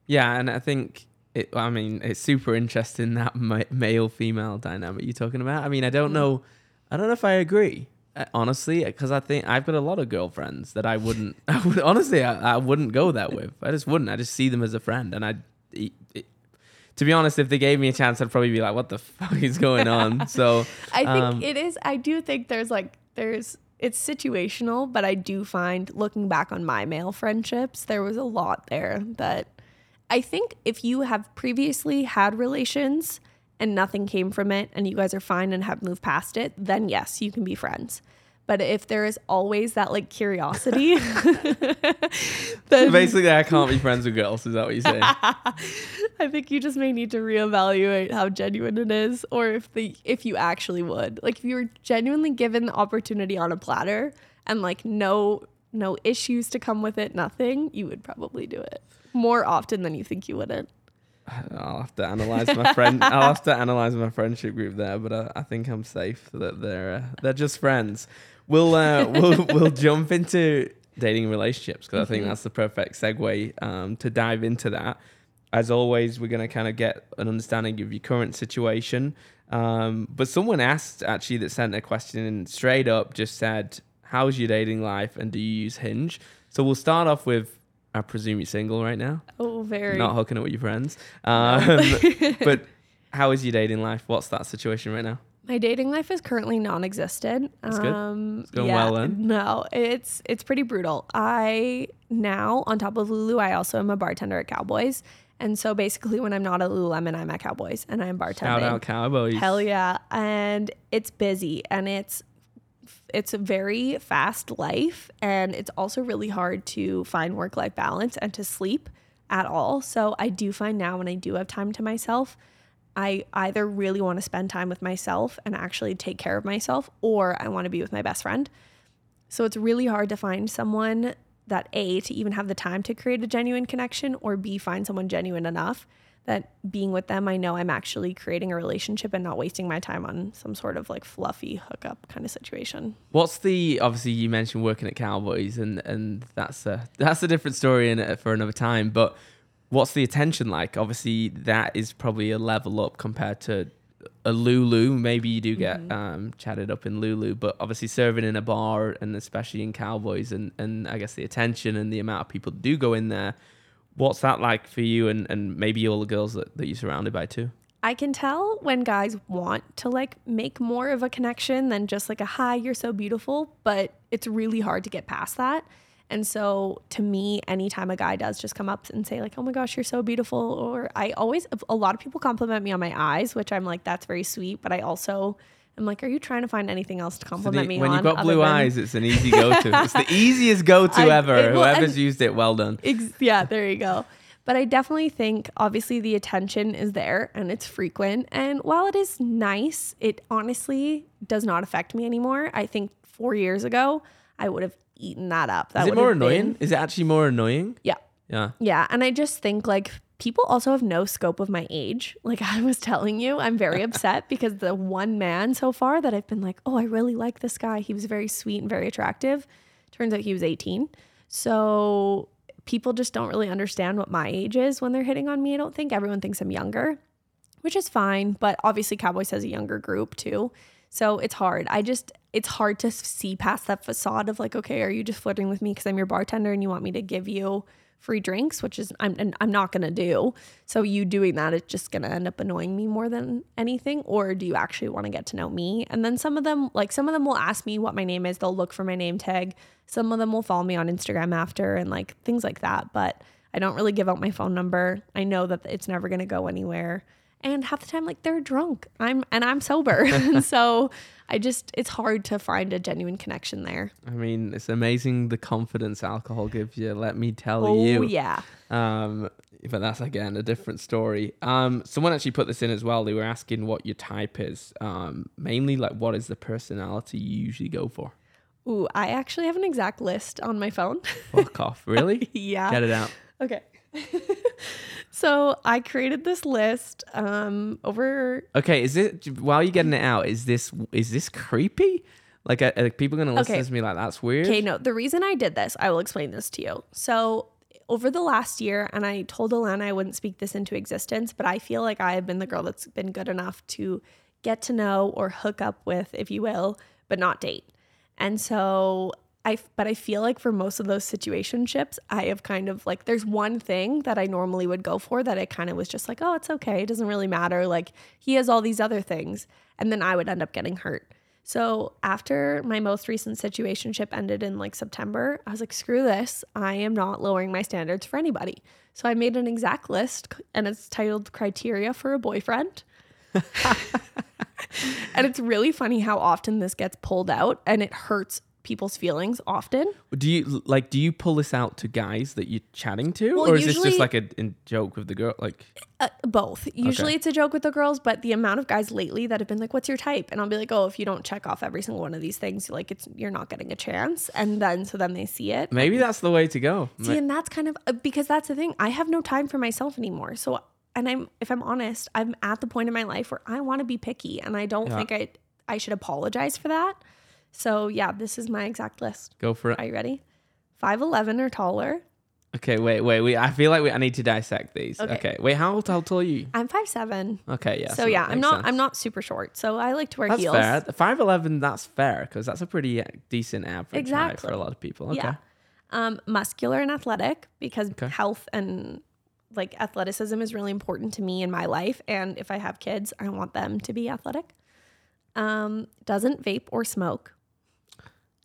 Yeah, and I think it, I mean, it's super interesting that male female dynamic you're talking about. I mean, I don't mm. know, I don't know if I agree uh, honestly, because I think I've got a lot of girlfriends that I wouldn't, I would honestly, I, I wouldn't go that with. I just wouldn't. I just see them as a friend, and I, it, to be honest, if they gave me a chance, I'd probably be like, "What the fuck is going on?" So I think um, it is. I do think there's like there's it's situational, but I do find looking back on my male friendships, there was a lot there that I think if you have previously had relations and nothing came from it, and you guys are fine and have moved past it, then yes, you can be friends. But if there is always that like curiosity, then basically I can't be friends with girls. Is that what you're saying? I think you just may need to reevaluate how genuine it is, or if the if you actually would like if you were genuinely given the opportunity on a platter and like no no issues to come with it, nothing, you would probably do it more often than you think you wouldn't. I'll have to analyze my friend. I'll have to analyze my friendship group there, but I, I think I'm safe that they're uh, they're just friends we'll uh, we'll we'll jump into dating relationships because mm-hmm. I think mm-hmm. that's the perfect segue um, to dive into that. As always, we're going to kind of get an understanding of your current situation. Um, but someone asked actually that sent a question and straight up just said, "How's your dating life and do you use Hinge?" So we'll start off with. I presume you're single right now. Oh, very. Not hooking up with your friends. Um, but how is your dating life? What's that situation right now? My dating life is currently non-existent. That's good. Um, it's going yeah, well then. No, it's it's pretty brutal. I now on top of Lulu, I also am a bartender at Cowboys. And so basically, when I'm not at Lululemon, I'm at Cowboys and I'm bartending. Shout out Cowboys! Hell yeah! And it's busy and it's it's a very fast life, and it's also really hard to find work life balance and to sleep at all. So I do find now when I do have time to myself, I either really want to spend time with myself and actually take care of myself, or I want to be with my best friend. So it's really hard to find someone that A, to even have the time to create a genuine connection, or B, find someone genuine enough that being with them, I know I'm actually creating a relationship and not wasting my time on some sort of like fluffy hookup kind of situation. What's the obviously you mentioned working at Cowboys and and that's a that's a different story in for another time. But what's the attention like? Obviously, that is probably a level up compared to a Lulu. Maybe you do get mm-hmm. um, chatted up in Lulu, but obviously serving in a bar and especially in Cowboys and and I guess the attention and the amount of people do go in there What's that like for you and, and maybe all the girls that, that you're surrounded by too? I can tell when guys want to like make more of a connection than just like a hi, you're so beautiful, but it's really hard to get past that. And so to me, anytime a guy does just come up and say like, "Oh my gosh, you're so beautiful," or I always a lot of people compliment me on my eyes, which I'm like, that's very sweet, but I also I'm like, are you trying to find anything else to compliment so the, me when on? When you've got blue eyes, it's an easy go-to. it's the easiest go-to I, ever. It, well, Whoever's used it, well done. Ex- yeah, there you go. But I definitely think, obviously, the attention is there and it's frequent. And while it is nice, it honestly does not affect me anymore. I think four years ago, I would have eaten that up. That is it more annoying? Been... Is it actually more annoying? Yeah. Yeah. Yeah. And I just think like people also have no scope of my age. Like I was telling you, I'm very upset because the one man so far that I've been like, oh, I really like this guy. He was very sweet and very attractive. Turns out he was 18. So people just don't really understand what my age is when they're hitting on me. I don't think everyone thinks I'm younger, which is fine. But obviously, Cowboys has a younger group too. So it's hard. I just, it's hard to see past that facade of like, okay, are you just flirting with me because I'm your bartender and you want me to give you free drinks, which is I'm I'm not gonna do. So you doing that is just gonna end up annoying me more than anything. Or do you actually want to get to know me? And then some of them, like some of them, will ask me what my name is. They'll look for my name tag. Some of them will follow me on Instagram after and like things like that. But I don't really give out my phone number. I know that it's never gonna go anywhere. And half the time, like they're drunk. I'm and I'm sober, and so I just it's hard to find a genuine connection there. I mean, it's amazing the confidence alcohol gives you. Let me tell oh, you. Oh yeah. Um, but that's again a different story. Um, someone actually put this in as well. They were asking what your type is. Um, mainly like what is the personality you usually go for? Ooh, I actually have an exact list on my phone. Fuck off, really? yeah. Get it out. Okay. so I created this list um, over. Okay, is it while you're getting it out? Is this is this creepy? Like, are, are people gonna listen okay. to me like that's weird? Okay, no. The reason I did this, I will explain this to you. So over the last year, and I told Alana I wouldn't speak this into existence, but I feel like I have been the girl that's been good enough to get to know or hook up with, if you will, but not date. And so I but I feel like for most of those situationships, I have kind of like there's one thing that I normally would go for that I kind of was just like, oh, it's okay, it doesn't really matter. Like he has all these other things, and then I would end up getting hurt. So after my most recent situationship ended in like September, I was like, screw this. I am not lowering my standards for anybody. So I made an exact list and it's titled Criteria for a Boyfriend. and it's really funny how often this gets pulled out and it hurts people's feelings often. Do you like? Do you pull this out to guys that you're chatting to, well, or is usually, this just like a, a, joke with the girl? Like uh, both. Usually, okay. it's a joke with the girls, but the amount of guys lately that have been like, "What's your type?" and I'll be like, "Oh, if you don't check off every single one of these things, like it's you're not getting a chance." And then so then they see it. Maybe that's the way to go. See, and that's kind of uh, because that's the thing. I have no time for myself anymore. So and I'm if I'm honest, I'm at the point in my life where I want to be picky, and I don't yeah. think I I should apologize for that. So yeah, this is my exact list. Go for it. Are you ready? Five eleven or taller. Okay, wait, wait, wait. I feel like we, I need to dissect these. Okay. okay. Wait, how, how tall are you? I'm five seven. Okay, yeah. So, so yeah, I'm not sense. I'm not super short. So I like to wear that's heels. Fair. Five eleven, that's fair because that's a pretty uh, decent average exactly. for a lot of people. Okay. Yeah. Um, muscular and athletic because okay. health and like athleticism is really important to me in my life. And if I have kids, I want them to be athletic. Um, doesn't vape or smoke.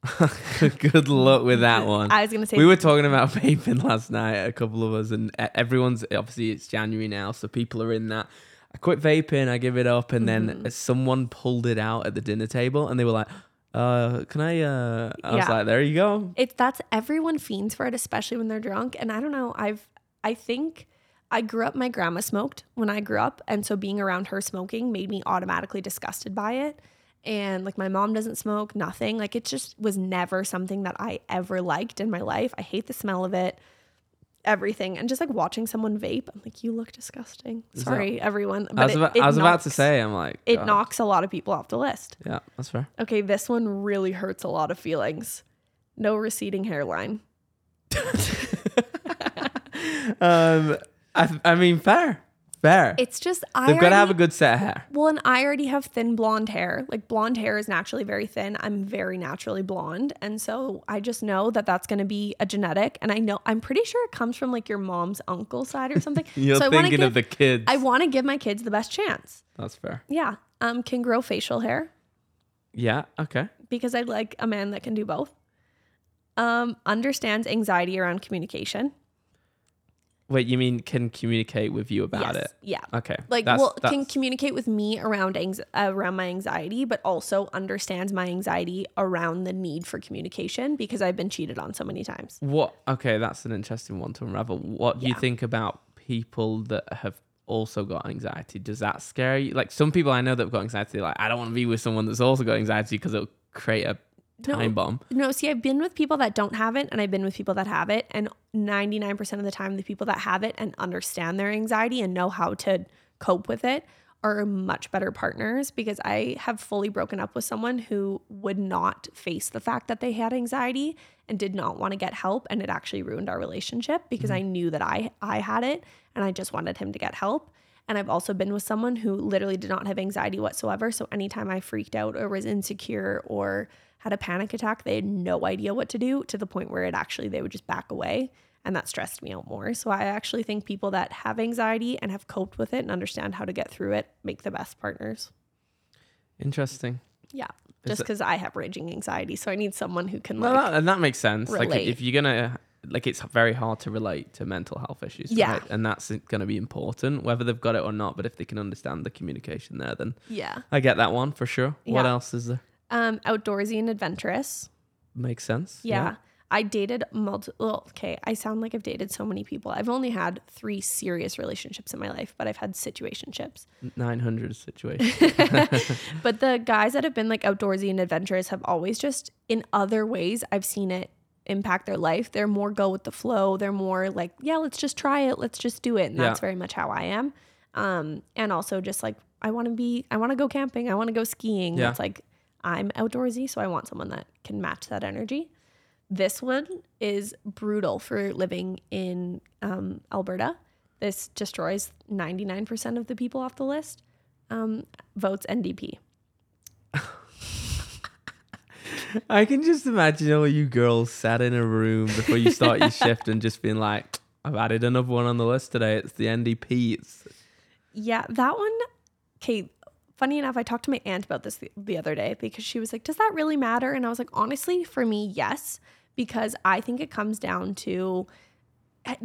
Good luck with that one. I was gonna say we were talking about vaping last night, a couple of us, and everyone's obviously it's January now, so people are in that. I quit vaping, I give it up, and mm-hmm. then someone pulled it out at the dinner table, and they were like, "Uh, can I?" Uh, I yeah. was like, "There you go." It's that's everyone fiends for it, especially when they're drunk. And I don't know, I've I think I grew up, my grandma smoked when I grew up. And so being around her smoking made me automatically disgusted by it. And like my mom doesn't smoke, nothing. Like it just was never something that I ever liked in my life. I hate the smell of it, everything. And just like watching someone vape, I'm like, you look disgusting. Is Sorry, everyone. I was, it- about, it I was about to say, I'm like, it knocks a lot of people off the list. Yeah, that's fair. Okay, this one really hurts a lot of feelings. No receding hairline. Um, I, I mean, fair, fair. It's just I They've got to have a good set of hair. Well, and I already have thin blonde hair. Like blonde hair is naturally very thin. I'm very naturally blonde, and so I just know that that's going to be a genetic. And I know I'm pretty sure it comes from like your mom's uncle side or something. You're so thinking give, of the kids. I want to give my kids the best chance. that's fair. Yeah, um, can grow facial hair Yeah. Okay. because I like a man that can do both. Um, understands anxiety around communication. Wait, you mean can communicate with you about yes. it? Yeah. Okay. like That's- well can communicate with me around anx- around my anxiety but also understands my anxiety around the need for communication because i've been cheated on so many times What? Okay, that's an interesting one to unravel. What do you think about people that have also got anxiety? Does that scare you? Like some people I know that have got anxiety, like I don't want to be with someone that's also got anxiety because it'll create a No. time bomb. no see i've been with people that don't have it and i've been with people that have it and 99% of the time the people that have it and understand their anxiety and know how to cope with it are much better partners because I have fully broken up with someone who would not face the fact that they had anxiety and did not want to get help and it actually ruined our relationship because mm-hmm. I knew that I I had it and I just wanted him to get help. And I've also been with someone who literally did not have anxiety whatsoever. So anytime I freaked out or was insecure or had a panic attack, they had no idea what to do to the point where it actually they would just back away. And that stressed me out more. So I actually think people that have anxiety and have coped with it and understand how to get through it make the best partners. Interesting. Yeah. Is Just because I have raging anxiety. So I need someone who can Well, like that, and that makes sense. Like if you're gonna like it's very hard to relate to mental health issues, Yeah. right? And that's going to be important, whether they've got it or not. But if they can understand the communication there, then Yeah. I get that one for sure. What else is there? Um, outdoorsy and adventurous. Makes sense. Yeah. I dated multiple. Okay, I sound like I've dated so many people. I've only had three serious relationships in my life, but I've had situationships. Nine hundred situation. but the guys that have been like outdoorsy and adventurous have always just, in other ways, I've seen it impact their life. They're more go with the flow. They're more like, yeah, let's just try it. Let's just do it. And that's Yeah. very much how I am. Um, and also just like, I want to be, I want to go camping. I want to go skiing. Yeah. It's like, I'm outdoorsy. So I want someone that can match that energy. This one is brutal for living in um, Alberta. This destroys 99% of the people off the list. Um, votes NDP. I can just imagine all you girls sat in a room before you start your shift and just being like, "I've added another one on the list today. It's the NDP." It's Yeah, that one. Okay, funny enough, I talked to my aunt about this the, the other day because she was like, "Does that really matter?" And I was like, "Honestly, for me, yes, because I think it comes down to eh,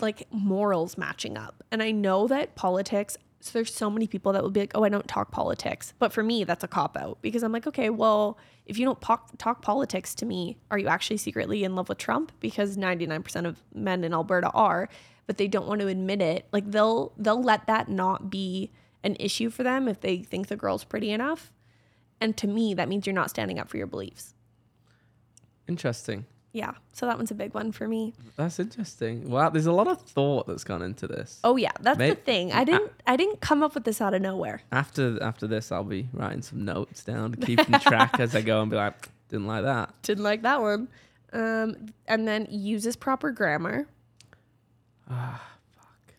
like morals matching up." And I know that politics. So there's so many people that will be like, "Oh, I don't talk politics," but for me, that's a cop out because I'm like, okay, well, if you don't po- talk politics to me, are you actually secretly in love with Trump? Because 99% of men in Alberta are, but they don't want to admit it. Like they'll they'll let that not be an issue for them if they think the girl's pretty enough. And to me, that means you're not standing up for your beliefs. interesting. Yeah. So that one's a big one for me. That's interesting. Wow, there's a lot of thought that's gone into this. Oh yeah, that's May- the thing. I didn't I didn't come up with this out of nowhere. After after this, I'll be writing some notes down, keeping track as I go, and be like, "Didn't like that." Didn't like that one. Um, and then uses proper grammar. Ah, fuck.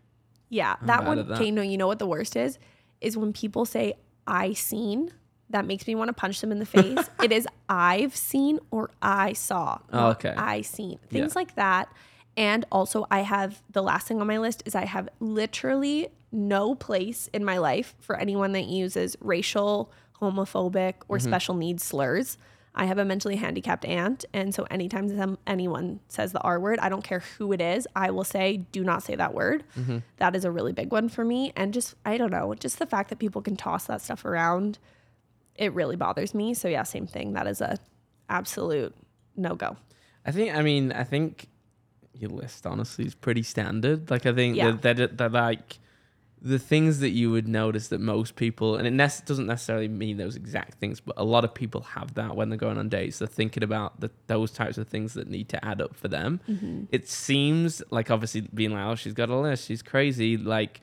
Yeah, I'm that one. at that. Okay, no, you know what the worst is? Is when people say "I seen." That makes me want to punch them in the face. it is I've seen or I saw. Oh, okay. I seen things Yeah. like that. And also, I have the last thing on my list is I have literally no place in my life for anyone that uses racial, homophobic, or Mm-hmm. special needs slurs. I have a mentally handicapped aunt, and so anytime some, anyone says the R word, I don't care who it is, I will say, "Do not say that word." Mm-hmm. That is a really big one for me, and just I don't know, just the fact that people can toss that stuff around, it really bothers me. So yeah, same thing. That is a absolute no go. I think. I mean, I think your list honestly is pretty standard. Like I think Yeah. that that that like the things that you would notice that most people, and it nec- doesn't necessarily mean those exact things, but a lot of people have that when they're going on dates. They're thinking about the, those types of things that need to add up for them. Mm-hmm. It seems like obviously being like, oh, she's got a list, she's crazy. Like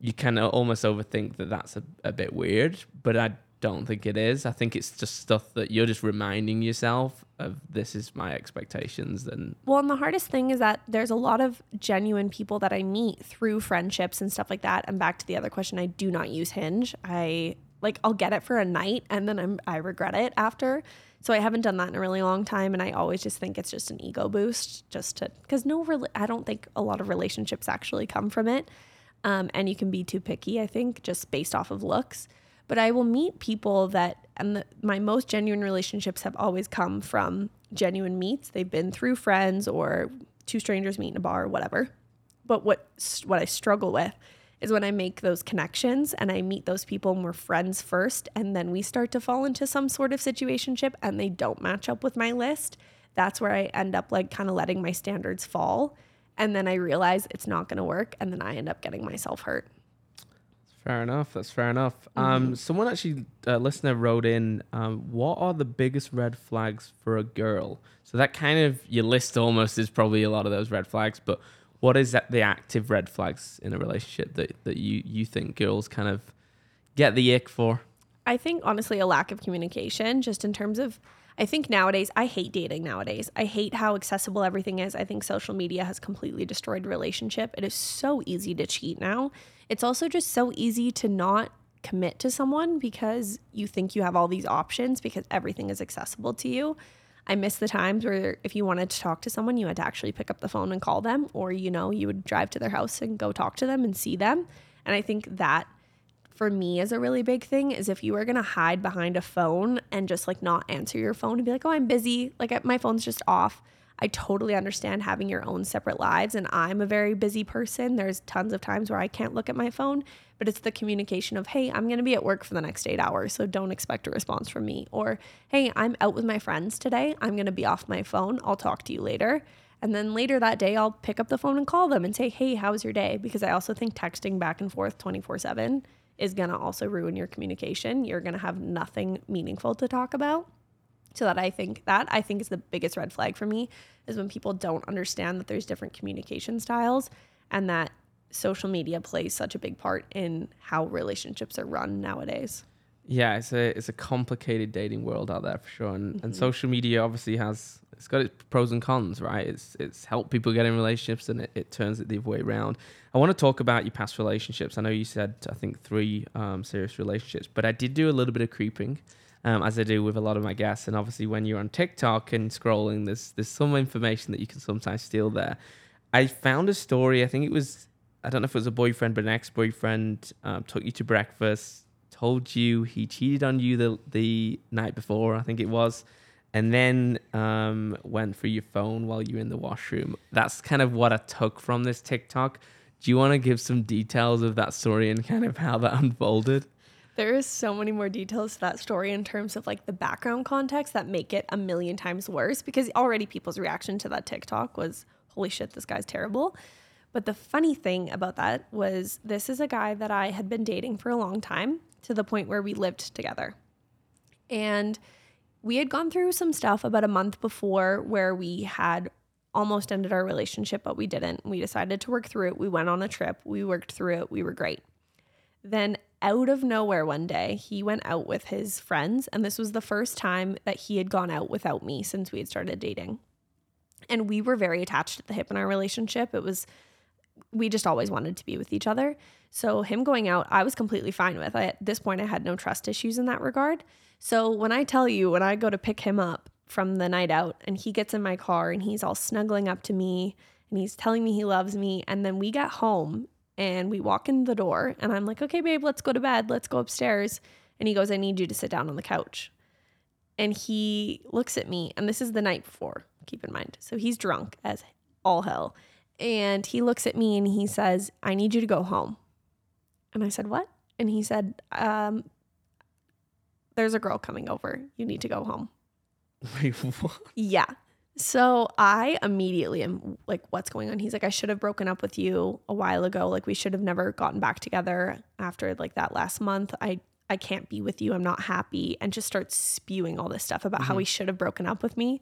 you kind of almost overthink that that's a, a bit weird, but I don't think it is. I think it's just stuff that you're just reminding yourself of. This is my expectations, then Well, and the hardest thing is that there's a lot of genuine people that I meet through friendships and stuff like that. And back to the other question, I do not use Hinge. I like I'll get it for a night and then I'm I regret it after. So I haven't done that in a really long time and I always just think it's just an ego boost just to cuz no rela- I don't think a lot of relationships actually come from it. Um, and you can be too picky, I think, just based off of looks. But I will meet people that, and the, my most genuine relationships have always come from genuine meets. They've been through friends or two strangers meet in a bar or whatever. But what what I struggle with is when I make those connections and I meet those people and we're friends first, and then we start to fall into some sort of situationship and they don't match up with my list. That's where I end up like kind of letting my standards fall. And then I realize it's not going to work. And then I end up getting myself hurt. Fair enough. That's fair enough. Mm-hmm. Um, someone actually, a listener wrote in, um, what are the biggest red flags for a girl? So that kind of your list almost is probably a lot of those red flags. But what is that the active red flags in a relationship that that you you think girls kind of get the ick for? I think honestly a lack of communication just in terms of I think nowadays I hate dating nowadays. I hate how accessible everything is. I think social media has completely destroyed relationship. It is so easy to cheat now. It's also just so easy to not commit to someone because you think you have all these options because everything is accessible to you. I miss the times where if you wanted to talk to someone, you had to actually pick up the phone and call them, or you know, you would drive to their house and go talk to them and see them. And I think that for me is a really big thing is if you are going to hide behind a phone and just like not answer your phone and be like, "Oh, I'm busy. Like my phone's just off." I totally understand having your own separate lives and I'm a very busy person. There's tons of times where I can't look at my phone, but it's the communication of, "Hey, I'm going to be at work for the next 8 hours, so don't expect a response from me." Or, "Hey, I'm out with my friends today. I'm going to be off my phone. I'll talk to you later." And then later that day, I'll pick up the phone and call them and say, Hey, how was your day? Because I also think texting back and forth 24 7 is going to also ruin your communication. You're going to have nothing meaningful to talk about. So that I think that I think is the biggest red flag for me is when people don't understand that there's different communication styles and that social media plays such a big part in how relationships are run nowadays. Yeah, it's a it's a complicated dating world out there for sure, and, Mm-hmm. and social media obviously has it's got its pros and cons, right? It's it's helped people get in relationships, and it, it turns it the other way around. I want to talk about your past relationships. I know you said I think three um, serious relationships, but I did do a little bit of creeping, um, as I do with a lot of my guests. And obviously, when you're on TikTok and scrolling, there's there's some information that you can sometimes steal there. I found a story. I think it was I don't know if it was a boyfriend, but an ex-boyfriend um, took you to breakfast, told you he cheated on you the the night before, I think it was, and then um, went through your phone while you were in the washroom. That's kind of what I took from this TikTok. Do you want to give some details of that story and kind of how that unfolded? There is so many more details to that story in terms of like the background context that make it a million times worse because already people's reaction to that TikTok was, holy shit, this guy's terrible. But the funny thing about that was this is a guy that I had been dating for a long time to the point where we lived together. And we had gone through some stuff about a month before where we had almost ended our relationship, but we didn't. We decided to work through it. We went on a trip, we worked through it, we were great. Then, out of nowhere, one day, he went out with his friends, and this was the first time that he had gone out without me since we had started dating. And we were very attached at the hip in our relationship. It was, we just always wanted to be with each other. So, him going out, I was completely fine with. I, at this point, I had no trust issues in that regard. So, when I tell you, when I go to pick him up from the night out and he gets in my car and he's all snuggling up to me and he's telling me he loves me, and then we get home and we walk in the door and I'm like, okay, babe, let's go to bed. Let's go upstairs. And he goes, I need you to sit down on the couch. And he looks at me, and this is the night before, keep in mind. So he's drunk as all hell. And he looks at me and he says, I need you to go home. And I said, What? And he said, um, There's a girl coming over. You need to go home. Wait, what? Yeah. So I immediately am like, what's going on? He's like, I should have broken up with you a while ago. Like we should have never gotten back together after like that last month. I I can't be with you. I'm not happy. And just starts spewing all this stuff about how he should have broken up with me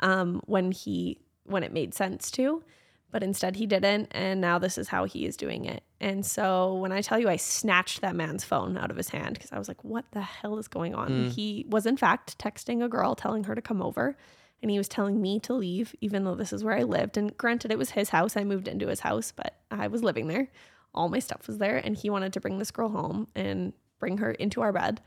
um, when he when it made sense to. But instead he didn't. And now this is how he is doing it. And so when I tell you I snatched that man's phone out of his hand because I was like, what the hell is going on? Mm. He was in fact texting a girl telling her to come over and he was telling me to leave, even though this is where I lived. And granted, it was his house. I moved into his house, but I was living there. All my stuff was there, and he wanted to bring this girl home and bring her into our bed.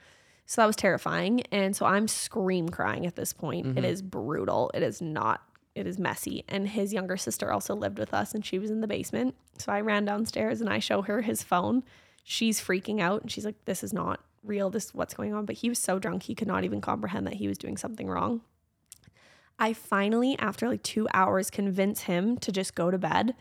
So that was terrifying. And so I'm scream crying at this point. It mm-hmm. is brutal. It is not, it is messy. And his younger sister also lived with us, and she was in the basement. So I ran downstairs and I show her his phone. She's freaking out, and she's like, This is not real. This is what's going on. But he was so drunk, he could not even comprehend that he was doing something wrong. I finally, after like two hours, convince him to just go to bed.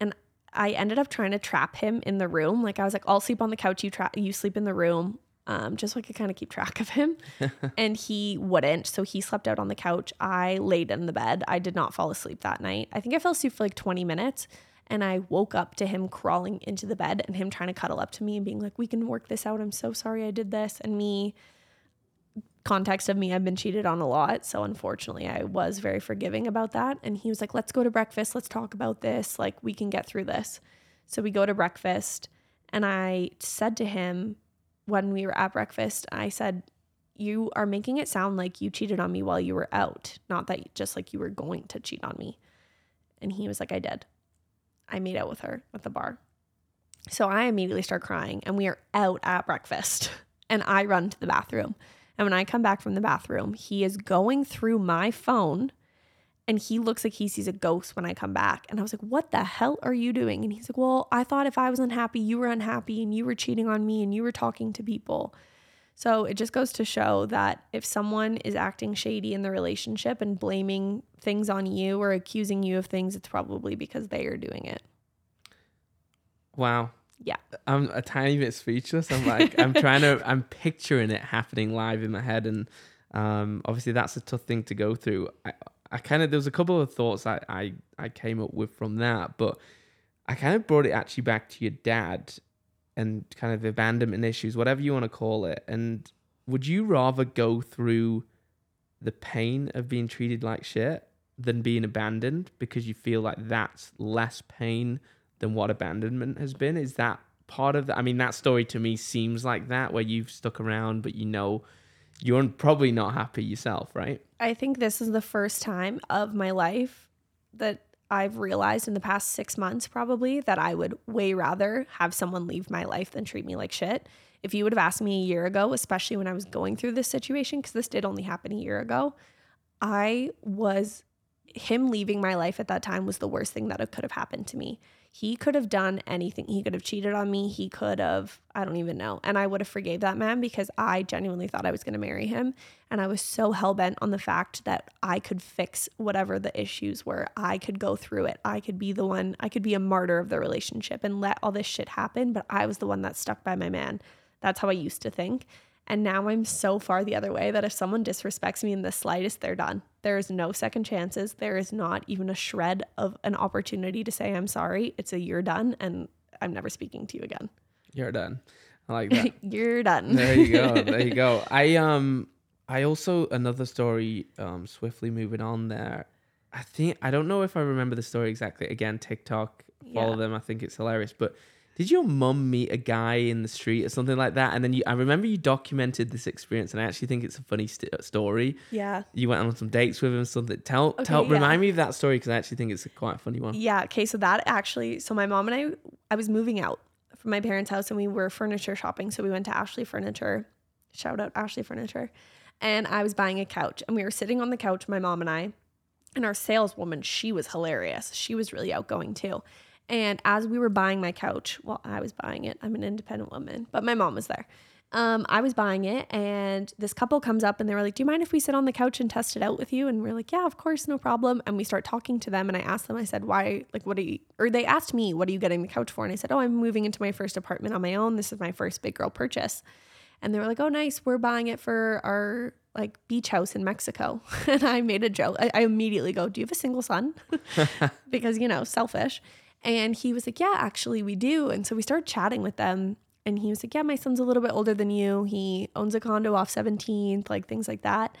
And I ended up trying to trap him in the room. Like I was like, I'll sleep on the couch, you trap you sleep in the room. Um, just so I could kind of keep track of him. and he wouldn't. So he slept out on the couch. I laid in the bed. I did not fall asleep that night. I think I fell asleep for like 20 minutes. And I woke up to him crawling into the bed and him trying to cuddle up to me and being like, We can work this out. I'm so sorry I did this. And me context of me, I've been cheated on a lot. So unfortunately, I was very forgiving about that. And he was like, let's go to breakfast. Let's talk about this. Like, we can get through this. So we go to breakfast. And I said to him when we were at breakfast, I said, You are making it sound like you cheated on me while you were out, not that just like you were going to cheat on me. And he was like, I did. I made out with her at the bar. So I immediately start crying, and we are out at breakfast. And I run to the bathroom. And when I come back from the bathroom, he is going through my phone and he looks like he sees a ghost when I come back. And I was like, What the hell are you doing? And he's like, Well, I thought if I was unhappy, you were unhappy and you were cheating on me and you were talking to people. So it just goes to show that if someone is acting shady in the relationship and blaming things on you or accusing you of things, it's probably because they are doing it. Wow. Yeah. I'm a tiny bit speechless. I'm like, I'm trying to, I'm picturing it happening live in my head, and um, obviously that's a tough thing to go through. I, I kind of there was a couple of thoughts I, I I came up with from that, but I kind of brought it actually back to your dad and kind of abandonment issues, whatever you want to call it. And would you rather go through the pain of being treated like shit than being abandoned because you feel like that's less pain than what abandonment has been? Is that part of the I mean that story to me seems like that where you've stuck around but you know you're probably not happy yourself, right? I think this is the first time of my life that I've realized in the past six months, probably, that I would way rather have someone leave my life than treat me like shit. If you would have asked me a year ago, especially when I was going through this situation, because this did only happen a year ago, I was, him leaving my life at that time was the worst thing that could have happened to me. He could have done anything. He could have cheated on me. He could have, I don't even know. And I would have forgave that man because I genuinely thought I was going to marry him. And I was so hell bent on the fact that I could fix whatever the issues were. I could go through it. I could be the one, I could be a martyr of the relationship and let all this shit happen. But I was the one that stuck by my man. That's how I used to think. And now I'm so far the other way that if someone disrespects me in the slightest, they're done. There is no second chances. There is not even a shred of an opportunity to say I'm sorry. It's a you're done and I'm never speaking to you again. You're done. I like that. you're done. there you go. There you go. I um I also another story um swiftly moving on there. I think I don't know if I remember the story exactly. Again, TikTok, follow Yeah. them. I think it's hilarious. But did your mum meet a guy in the street or something like that? And then you, I remember you documented this experience, and I actually think it's a funny st- uh, story. yeah. You went on some dates with him, or something. Tell, Okay, tell, yeah. remind me of that story because I actually think it's a quite a funny one. Yeah. Okay. So that actually, so my mom and I, I was moving out from my parents' house and we were furniture shopping. So we went to Ashley Furniture. Shout out Ashley Furniture. And I was buying a couch and we were sitting on the couch, my mom and I. And our saleswoman, she was hilarious. She was really outgoing too. And as we were buying my couch, well, I was buying it. I'm an independent woman, but my mom was there. Um, I was buying it, and this couple comes up and they were like, Do you mind if we sit on the couch and test it out with you? And we're like, Yeah, of course, no problem. And we start talking to them, and I asked them, I said, Why, like, what are you, or they asked me, What are you getting the couch for? And I said, Oh, I'm moving into my first apartment on my own. This is my first big girl purchase. And they were like, Oh, nice. We're buying it for our like beach house in Mexico. and I made a joke. I, I immediately go, Do you have a single son? because, you know, selfish. And he was like, Yeah, actually, we do. And so we started chatting with them. And he was like, Yeah, my son's a little bit older than you. He owns a condo off 17th, like things like that.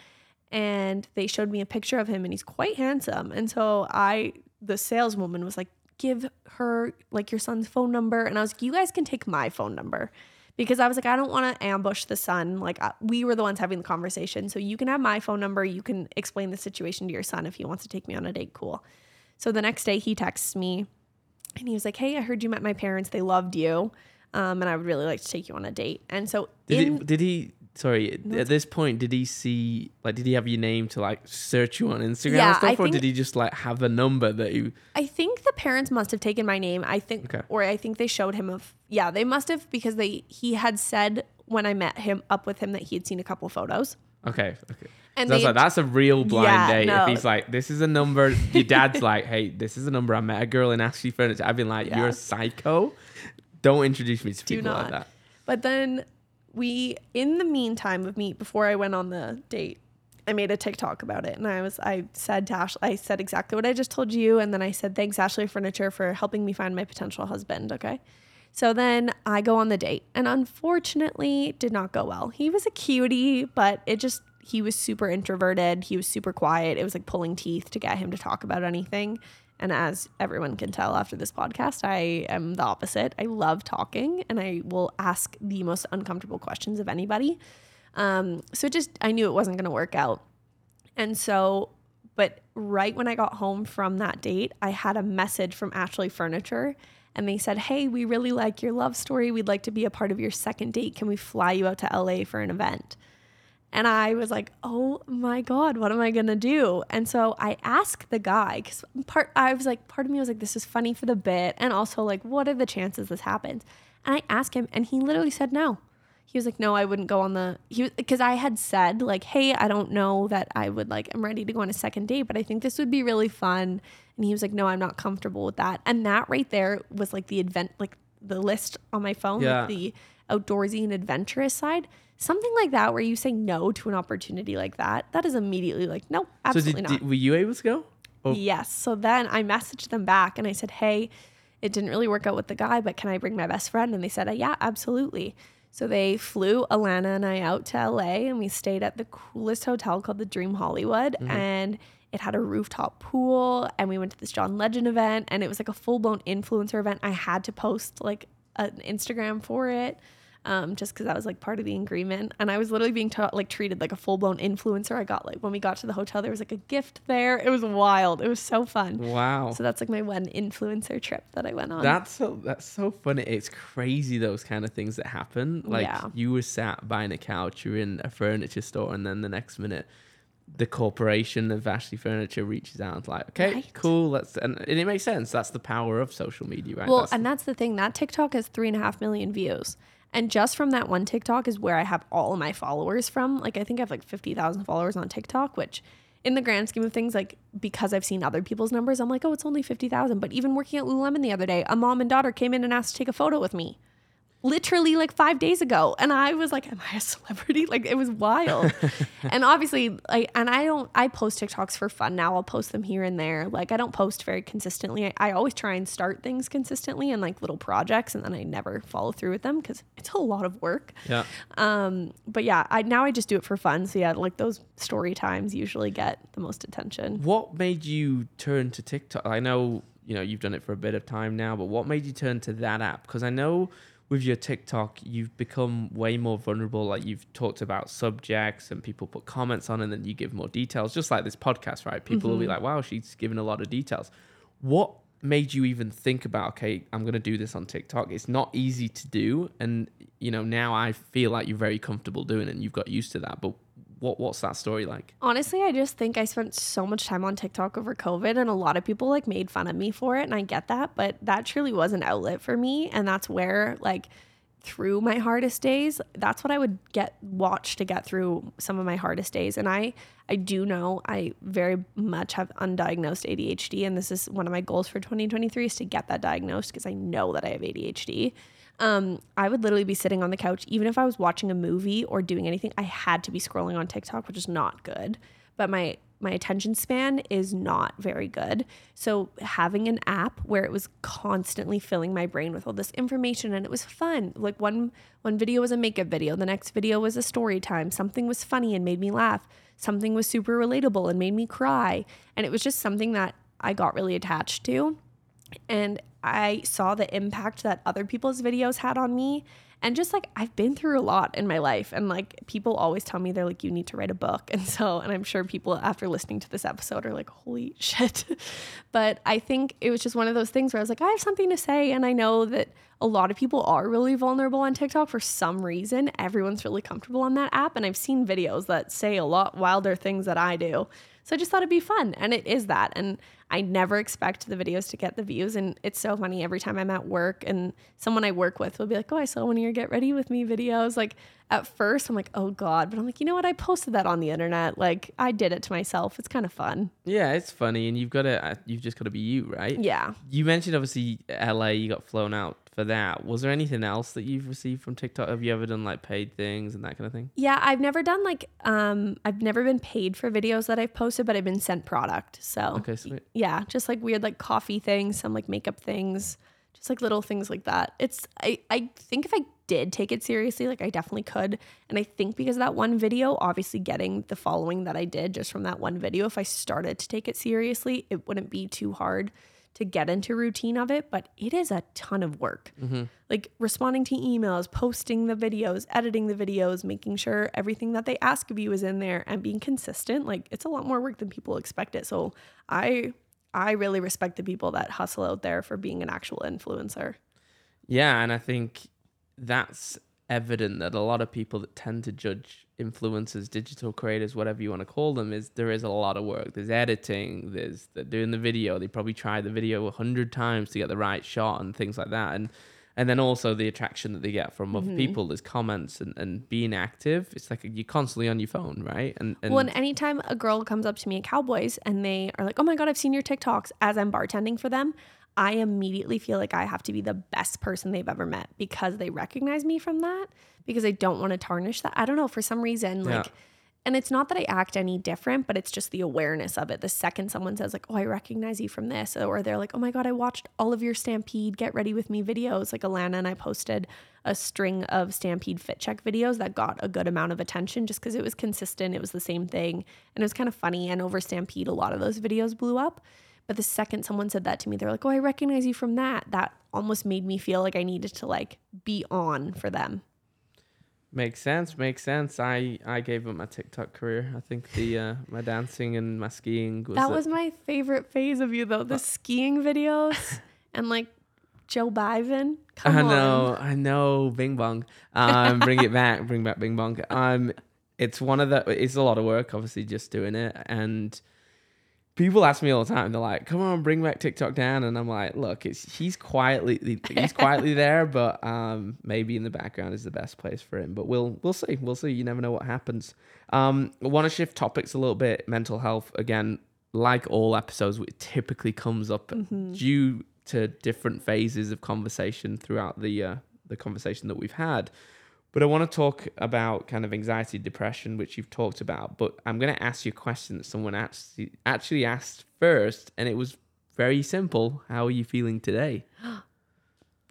And they showed me a picture of him and he's quite handsome. And so I, the saleswoman was like, Give her like your son's phone number. And I was like, You guys can take my phone number because I was like, I don't want to ambush the son. Like, we were the ones having the conversation. So you can have my phone number. You can explain the situation to your son if he wants to take me on a date. Cool. So the next day he texts me and he was like, Hey, I heard you met my parents. They loved you. Um, and I would really like to take you on a date. And so, Did in, he? Did he? Sorry. at this point, did he see like? Did he have your name to like search you on Instagram Yeah, and stuff, I or think- did he just like have a number that you? I think the parents must have taken my name. I think, Okay. or I think they showed him of, yeah, they must have because they, he had said when I met him up with him that he had seen a couple photos. Okay. Okay. And that's like that's a real blind Yeah, date. no. If he's like, this is a number, your dad's like, hey, this is a number. I met a girl in Ashley Furniture. I've been like, you're a psycho. Don't introduce me to Do people like that. But then we, in the meantime of me, before I went on the date, I made a TikTok about it, and I was, I said to Ashley, I said exactly what I just told you, and then I said thanks Ashley Furniture for helping me find my potential husband. Okay, so then I go on the date, and unfortunately, did not go well. He was a cutie, but it just he was super introverted. He was super quiet. It was like pulling teeth to get him to talk about anything. And as everyone can tell after this podcast, I am the opposite. I love talking and I will ask the most uncomfortable questions of anybody. Um, so it just, I knew it wasn't going to work out. And so, but right when I got home from that date, I had a message from Ashley Furniture and they said, Hey, we really like your love story. We'd like to be a part of your second date. Can we fly you out to LA for an event? And I was like, oh my God, what am I going to do? And so I asked the guy, because part, I was like, part of me was like, this is funny for the bit. And also, like, what are the chances this happens? And I asked him, and he literally said no. He was like, no, I wouldn't go on the, he was, because I had said, like, hey, I don't know that I would, like, I'm ready to go on a second date, but I think this would be really fun. And he was like, no, I'm not comfortable with that. And that right there was like the event, like the list on my phone, Yeah. like the outdoorsy and adventurous side. Something like that, where you say no to an opportunity like that, that is immediately like, no, So absolutely did, not. did- were you able to go? Oh. Yes. So then I messaged them back and I said, hey, it didn't really work out with the guy, but can I bring my best friend? And they said, yeah, absolutely. So they flew Alana and I out to LA and we stayed at the coolest hotel called the Dream Hollywood. Mm-hmm. And it had a rooftop pool and we went to this John Legend event and it was like a full blown influencer event. I had to post like an Instagram for it. Um, just because that was like part of the agreement, and I was literally being ta- like treated like a full blown influencer. I got like when we got to the hotel, there was like a gift there. It was wild. It was so fun. Wow. So that's like my one influencer trip that I went on. That's so that's so funny. It's crazy those kind of things that happen. Like Yeah. you were sat buying a couch, you're in a furniture store, and then the next minute, the corporation of Ashley Furniture reaches out and like, okay, Right. cool, let's and, and it makes sense. That's the power of social media, right? well, That's- and that's the thing. That TikTok has three and a half million views. And just from that one TikTok is where I have all of my followers from. Like I think I have like fifty thousand followers on TikTok, which in the grand scheme of things, like because I've seen other people's numbers, I'm like, oh, it's only fifty thousand. But even working at Lululemon the other day, a mom and daughter came in and asked to take a photo with me. Literally like five days ago. And I was like, Am I a celebrity? Like it was wild. and obviously, like and I don't I post TikToks for fun now. I'll post them here and there. Like I don't post very consistently. I, I always try and start things consistently and like little projects and then I never follow through with them because it's a lot of work. yeah. Um, but yeah, I now I just do it for fun. So yeah, like those story times usually get the most attention. What made you turn to TikTok? I know you know you've done it for a bit of time now, but what made you turn to that app? Because I know with your TikTok, you've become way more vulnerable. Like you've talked about subjects and people put comments on, and then you give more details, just like this podcast, right? People will be mm-hmm. like, "Wow, she's given a lot of details." What made you even think about, okay, I'm going to do this on TikTok? It's not easy to do, and you know now I feel like you're very comfortable doing it, and you've got used to that. But what what's that story like? Honestly, I just think I spent so much time on TikTok over COVID and a lot of people like made fun of me for it and I get that, but that truly was an outlet for me and that's where like through my hardest days, that's what I would get watch to get through some of my hardest days and I I do know I very much have undiagnosed ADHD and this is one of my goals for 2023 is to get that diagnosed because I know that I have ADHD. Um, I would literally be sitting on the couch, even if I was watching a movie or doing anything, I had to be scrolling on TikTok, which is not good. But my my attention span is not very good. So having an app where it was constantly filling my brain with all this information and it was fun. Like one one video was a makeup video, the next video was a story time. Something was funny and made me laugh. Something was super relatable and made me cry. And it was just something that I got really attached to. And I saw the impact that other people's videos had on me. And just like I've been through a lot in my life, and like people always tell me they're like, you need to write a book. And so, and I'm sure people after listening to this episode are like, holy shit. but I think it was just one of those things where I was like, I have something to say. And I know that a lot of people are really vulnerable on TikTok for some reason. Everyone's really comfortable on that app. And I've seen videos that say a lot wilder things that I do. So I just thought it'd be fun. And it is that. And I never expect the videos to get the views. And it's so funny every time I'm at work and someone I work with will be like, Oh, I saw one of your get ready with me videos. Like at first I'm like, Oh God. But I'm like, you know what? I posted that on the internet. Like I did it to myself. It's kind of fun. Yeah, it's funny. And you've got to, uh, you've just got to be you, right? Yeah. You mentioned obviously LA, you got flown out for that. Was there anything else that you've received from TikTok? Have you ever done like paid things and that kind of thing? Yeah, I've never done like um I've never been paid for videos that I've posted, but I've been sent product. So Okay, sweet. yeah, just like weird like coffee things, some like makeup things, just like little things like that. It's I I think if I did take it seriously, like I definitely could. And I think because of that one video, obviously getting the following that I did just from that one video, if I started to take it seriously, it wouldn't be too hard to get into routine of it, but it is a ton of work. Mm-hmm. Like responding to emails, posting the videos, editing the videos, making sure everything that they ask of you is in there and being consistent. Like it's a lot more work than people expect it. So I I really respect the people that hustle out there for being an actual influencer. Yeah, and I think that's evident that a lot of people that tend to judge influencers, digital creators, whatever you want to call them, is there is a lot of work. There's editing, there's doing the video. They probably tried the video a hundred times to get the right shot and things like that. And and then also the attraction that they get from other mm-hmm. people, there's comments and, and being active. It's like you're constantly on your phone, right? And, and Well, and anytime a girl comes up to me at Cowboys and they are like, "Oh my god, I've seen your TikToks," as I'm bartending for them, I immediately feel like I have to be the best person they've ever met because they recognize me from that. Because I don't want to tarnish that. I don't know for some reason, like. Yeah. And it's not that I act any different, but it's just the awareness of it. The second someone says, like, oh, I recognize you from this, or they're like, oh my God, I watched all of your Stampede Get Ready With Me videos. Like, Alana and I posted a string of Stampede Fit Check videos that got a good amount of attention just because it was consistent. It was the same thing. And it was kind of funny. And over Stampede, a lot of those videos blew up. But the second someone said that to me, they're like, oh, I recognize you from that. That almost made me feel like I needed to like be on for them. makes sense, makes sense. I I gave up my TikTok career. I think the uh, my dancing and my skiing was That was my favorite phase of you, though. The skiing videos and like Joe Biden. Come I on. know, I know, Bing Bong. Um, bring it back, bring back Bing Bong. Um, it's one of the. It's a lot of work, obviously, just doing it. And people ask me all the time. They're like, "Come on, bring back TikTok Dan," and I'm like, "Look, it's he's quietly, he's quietly there, but um, maybe in the background is the best place for him. But we'll we'll see, we'll see. You never know what happens. Um, I want to shift topics a little bit. Mental health again, like all episodes, it typically comes up due to different phases of conversation throughout the uh, the conversation that we've had. But I want to talk about kind of anxiety, depression, which you've talked about. But I'm going to ask you a question that someone actually actually asked first, and it was very simple. How are you feeling today?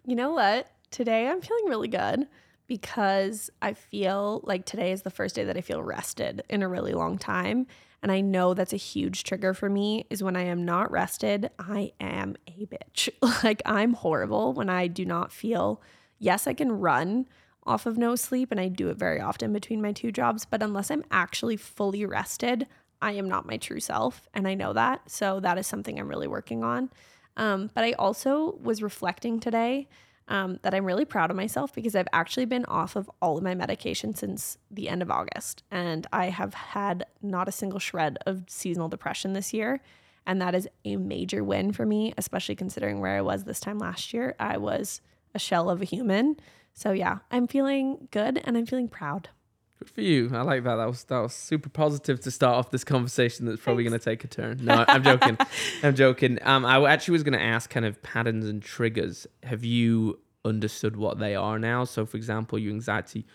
You know what? Today I'm feeling really good because I feel like today is the first day that I feel rested in a really long time. And I know that's a huge trigger for me is when I am not rested, I am a bitch. like I'm horrible when I do not feel, yes, I can run off of no sleep and I do it very often between my two jobs, but unless I'm actually fully rested, I am not my true self. And I know that. So that is something I'm really working on. Um, but I also was reflecting today um, that I'm really proud of myself because I've actually been off of all of my medication since the end of August. And I have had not a single shred of seasonal depression this year. And that is a major win for me, especially considering where I was this time last year. I was a shell of a human. So yeah, I'm feeling good and I'm feeling proud. Good for you. I like that. That was that was super positive to start off this conversation. That's probably going to take a turn. No, I'm joking. I'm joking. Um, I actually was going to ask kind of patterns and triggers. Have you understood what they are now. So, for example, your anxiety,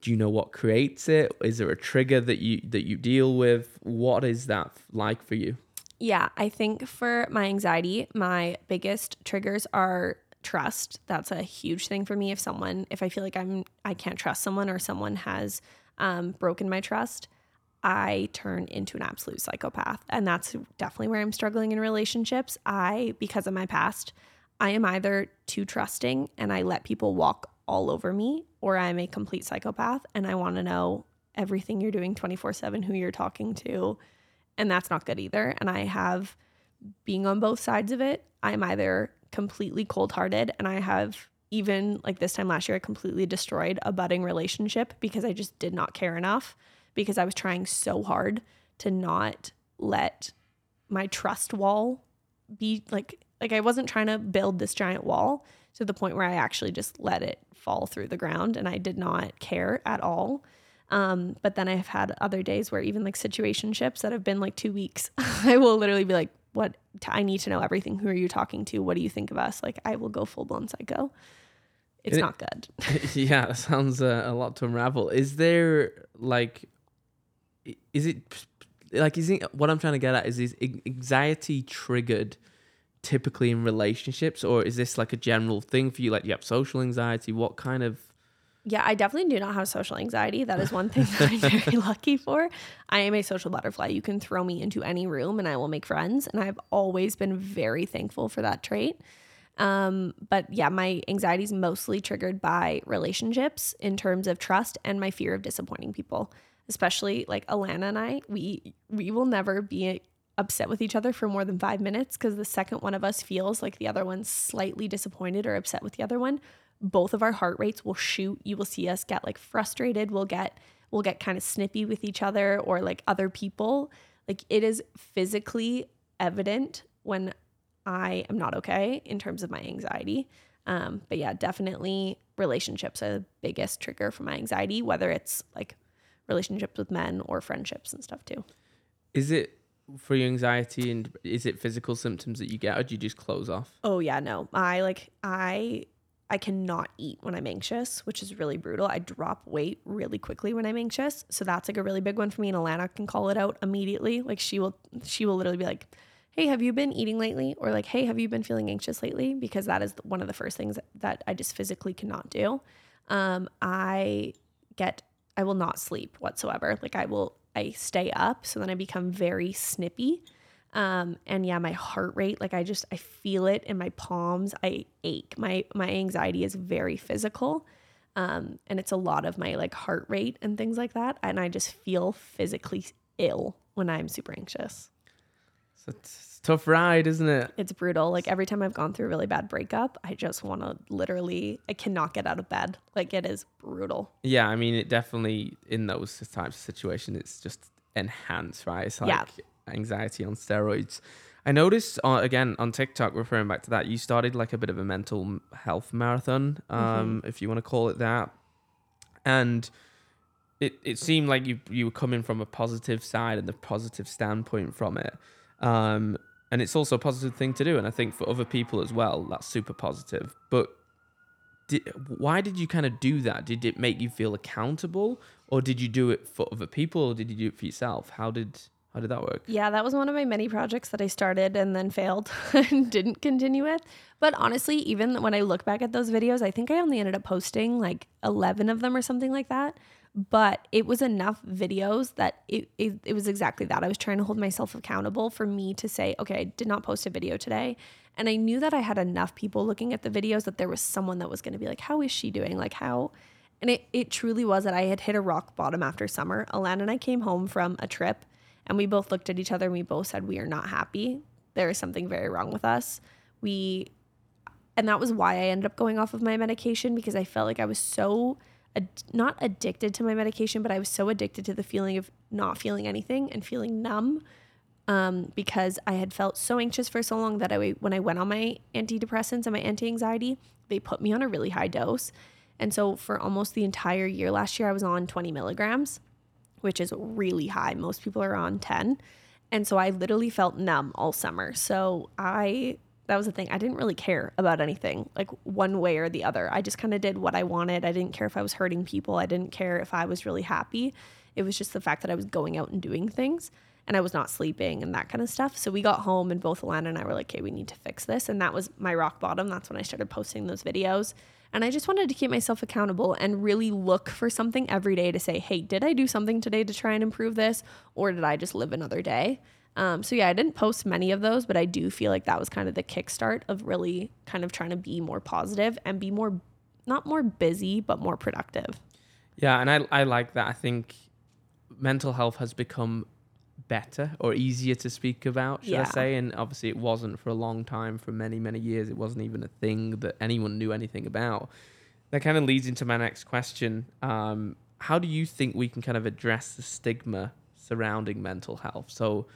do you know what creates it? Is there a trigger that you that you deal with? What is that like for you? Yeah, I think for my anxiety, my biggest triggers are trust. That's a huge thing for me. If someone, if I feel like I'm, I can't trust someone or someone has um, broken my trust, I turn into an absolute psychopath. And that's definitely where I'm struggling in relationships. I, because of my past, I am either too trusting and I let people walk all over me, or I'm a complete psychopath and I want to know everything you're doing 24 7, who you're talking to. And that's not good either. And I have, being on both sides of it, I'm either completely cold hearted and I have even like this time last year, I completely destroyed a budding relationship because I just did not care enough because I was trying so hard to not let my trust wall be like like I wasn't trying to build this giant wall to the point where I actually just let it fall through the ground and I did not care at all. Um, but then I've had other days where even like situationships that have been like two weeks, I will literally be like, what I need to know everything. Who are you talking to? What do you think of us? Like I will go full blown psycho. It's it, not good. yeah, that sounds uh, a lot to unravel. Is there like, is it like is it what I'm trying to get at is is anxiety triggered typically in relationships or is this like a general thing for you? Like you have social anxiety. What kind of yeah, I definitely do not have social anxiety. That is one thing that I'm very lucky for. I am a social butterfly. You can throw me into any room and I will make friends. And I've always been very thankful for that trait. Um, but yeah, my anxiety is mostly triggered by relationships in terms of trust and my fear of disappointing people. Especially like Alana and I, we we will never be upset with each other for more than five minutes because the second one of us feels like the other one's slightly disappointed or upset with the other one, both of our heart rates will shoot. You will see us get like frustrated. We'll get we'll get kind of snippy with each other or like other people. Like it is physically evident when I am not okay in terms of my anxiety. Um, but yeah, definitely relationships are the biggest trigger for my anxiety, whether it's like relationships with men or friendships and stuff too. Is it for your anxiety and is it physical symptoms that you get or do you just close off? Oh yeah, no. I like I I cannot eat when I'm anxious, which is really brutal. I drop weight really quickly when I'm anxious. So that's like a really big one for me. And Alana can call it out immediately. Like she will she will literally be like, Hey, have you been eating lately? Or like, hey, have you been feeling anxious lately? Because that is one of the first things that I just physically cannot do. Um, I get I will not sleep whatsoever. Like I will I stay up so then I become very snippy um, and yeah, my heart rate, like I just I feel it in my palms. I ache. My my anxiety is very physical. Um, and it's a lot of my like heart rate and things like that. And I just feel physically ill when I'm super anxious. So it's a tough ride, isn't it? It's brutal. Like every time I've gone through a really bad breakup, I just want to literally, I cannot get out of bed. Like it is brutal. Yeah, I mean, it definitely in those types of situations, it's just enhanced, right? It's like yeah anxiety on steroids. I noticed uh, again on TikTok, referring back to that, you started like a bit of a mental health marathon, um, mm-hmm. if you want to call it that, and it it seemed like you you were coming from a positive side and the positive standpoint from it, um, and it's also a positive thing to do, and I think for other people as well, that's super positive. But did, why did you kind of do that? Did it make you feel accountable, or did you do it for other people, or did you do it for yourself? How did how did that work? Yeah, that was one of my many projects that I started and then failed and didn't continue with. But honestly, even when I look back at those videos, I think I only ended up posting like 11 of them or something like that. But it was enough videos that it, it, it was exactly that. I was trying to hold myself accountable for me to say, okay, I did not post a video today. And I knew that I had enough people looking at the videos that there was someone that was going to be like, how is she doing? Like, how? And it, it truly was that I had hit a rock bottom after summer. Alana and I came home from a trip and we both looked at each other and we both said, We are not happy. There is something very wrong with us. We, and that was why I ended up going off of my medication because I felt like I was so, ad- not addicted to my medication, but I was so addicted to the feeling of not feeling anything and feeling numb. Um, because I had felt so anxious for so long that I, when I went on my antidepressants and my anti anxiety, they put me on a really high dose. And so for almost the entire year last year, I was on 20 milligrams which is really high. Most people are on 10. And so I literally felt numb all summer. So I that was the thing. I didn't really care about anything, like one way or the other. I just kind of did what I wanted. I didn't care if I was hurting people. I didn't care if I was really happy. It was just the fact that I was going out and doing things and I was not sleeping and that kind of stuff. So we got home and both Alana and I were like, okay, we need to fix this. And that was my rock bottom. That's when I started posting those videos. And I just wanted to keep myself accountable and really look for something every day to say, hey, did I do something today to try and improve this? Or did I just live another day? Um, so yeah, I didn't post many of those, but I do feel like that was kind of the kickstart of really kind of trying to be more positive and be more, not more busy, but more productive. Yeah, and I I like that. I think mental health has become better or easier to speak about, should Yeah. I say? And obviously, it wasn't for a long time. For many many years, it wasn't even a thing that anyone knew anything about. That kind of leads into my next question. Um, how do you think we can kind of address the stigma surrounding mental health? So,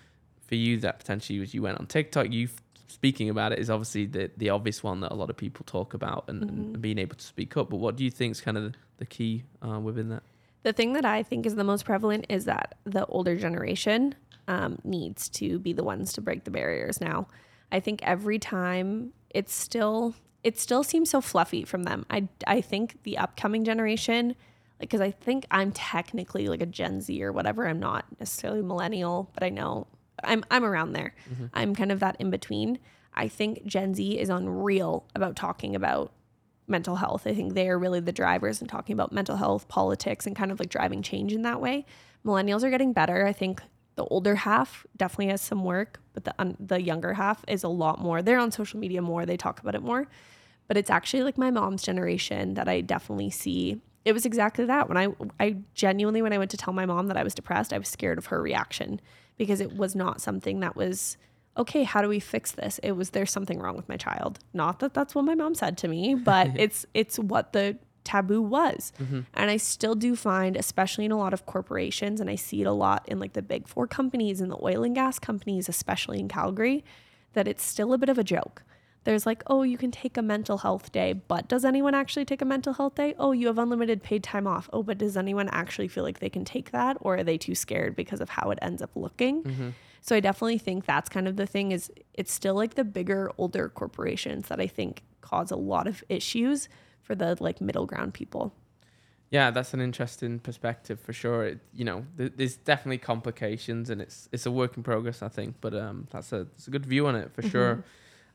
for you, that potentially was you went on TikTok. You speaking about it is obviously the the obvious one that a lot of people talk about and, and being able to speak up. But what do you think is kind of the, the key uh, within that? The thing that I think is the most prevalent is that the older generation um, needs to be the ones to break the barriers now. I think every time it's still it still seems so fluffy from them. I I think the upcoming generation like cuz I think I'm technically like a Gen Z or whatever. I'm not necessarily millennial, but I know I'm I'm around there. I'm kind of that in between. I think Gen Z is unreal about talking about mental health. I think they are really the drivers in talking about mental health, politics, and kind of like driving change in that way. Millennials are getting better. I think the older half definitely has some work, but the un- the younger half is a lot more. They're on social media more. They talk about it more. But it's actually like my mom's generation that I definitely see. It was exactly that. When I I genuinely when I went to tell my mom that I was depressed, I was scared of her reaction because it was not something that was okay, how do we fix this? It was there's something wrong with my child. Not that that's what my mom said to me, but it's it's what the taboo was. Mm-hmm. And I still do find especially in a lot of corporations and I see it a lot in like the big 4 companies and the oil and gas companies especially in Calgary that it's still a bit of a joke. There's like, oh, you can take a mental health day, but does anyone actually take a mental health day? Oh, you have unlimited paid time off. Oh, but does anyone actually feel like they can take that or are they too scared because of how it ends up looking? Mm-hmm. So I definitely think that's kind of the thing is it's still like the bigger older corporations that I think cause a lot of issues for the like middle ground people. Yeah, that's an interesting perspective for sure. It, you know, th- there's definitely complications, and it's it's a work in progress, I think. But um, that's a that's a good view on it for sure.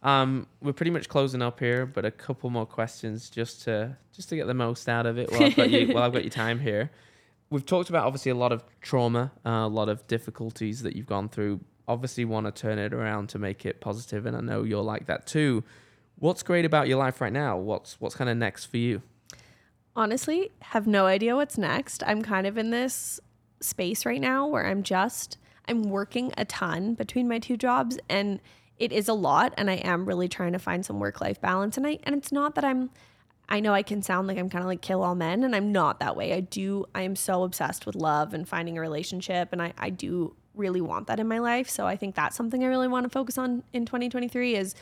Um, we're pretty much closing up here, but a couple more questions just to just to get the most out of it. While I've got you, while I've got your time here, we've talked about obviously a lot of trauma, uh, a lot of difficulties that you've gone through. Obviously, want to turn it around to make it positive, and I know you're like that too. What's great about your life right now? What's what's kind of next for you? honestly have no idea what's next. I'm kind of in this space right now where I'm just I'm working a ton between my two jobs and it is a lot and I am really trying to find some work life balance and I and it's not that I'm I know I can sound like I'm kind of like kill all men and I'm not that way. I do I am so obsessed with love and finding a relationship and I I do really want that in my life. So I think that's something I really want to focus on in 2023 is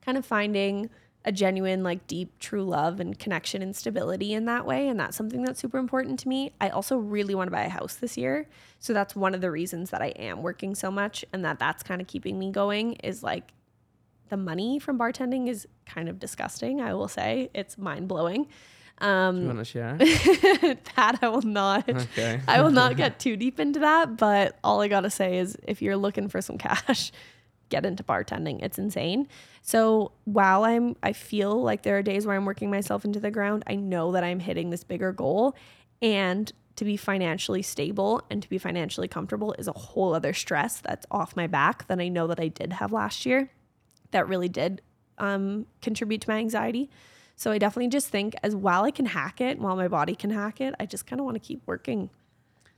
kind of finding a genuine like deep true love and connection and stability in that way and that's something that's super important to me i also really want to buy a house this year so that's one of the reasons that i am working so much and that that's kind of keeping me going is like the money from bartending is kind of disgusting i will say it's mind-blowing um Do you want to share? that i will not Okay. I will not get too deep into that, but all I gotta say is if you're looking for some cash, get into bartending. It's insane. So while I'm I feel like there are days where I'm working myself into the ground, I know that I'm hitting this bigger goal. And to be financially stable and to be financially comfortable is a whole other stress that's off my back than I know that I did have last year. That really did um, contribute to my anxiety. So I definitely just think as while I can hack it, while my body can hack it, I just kind of want to keep working.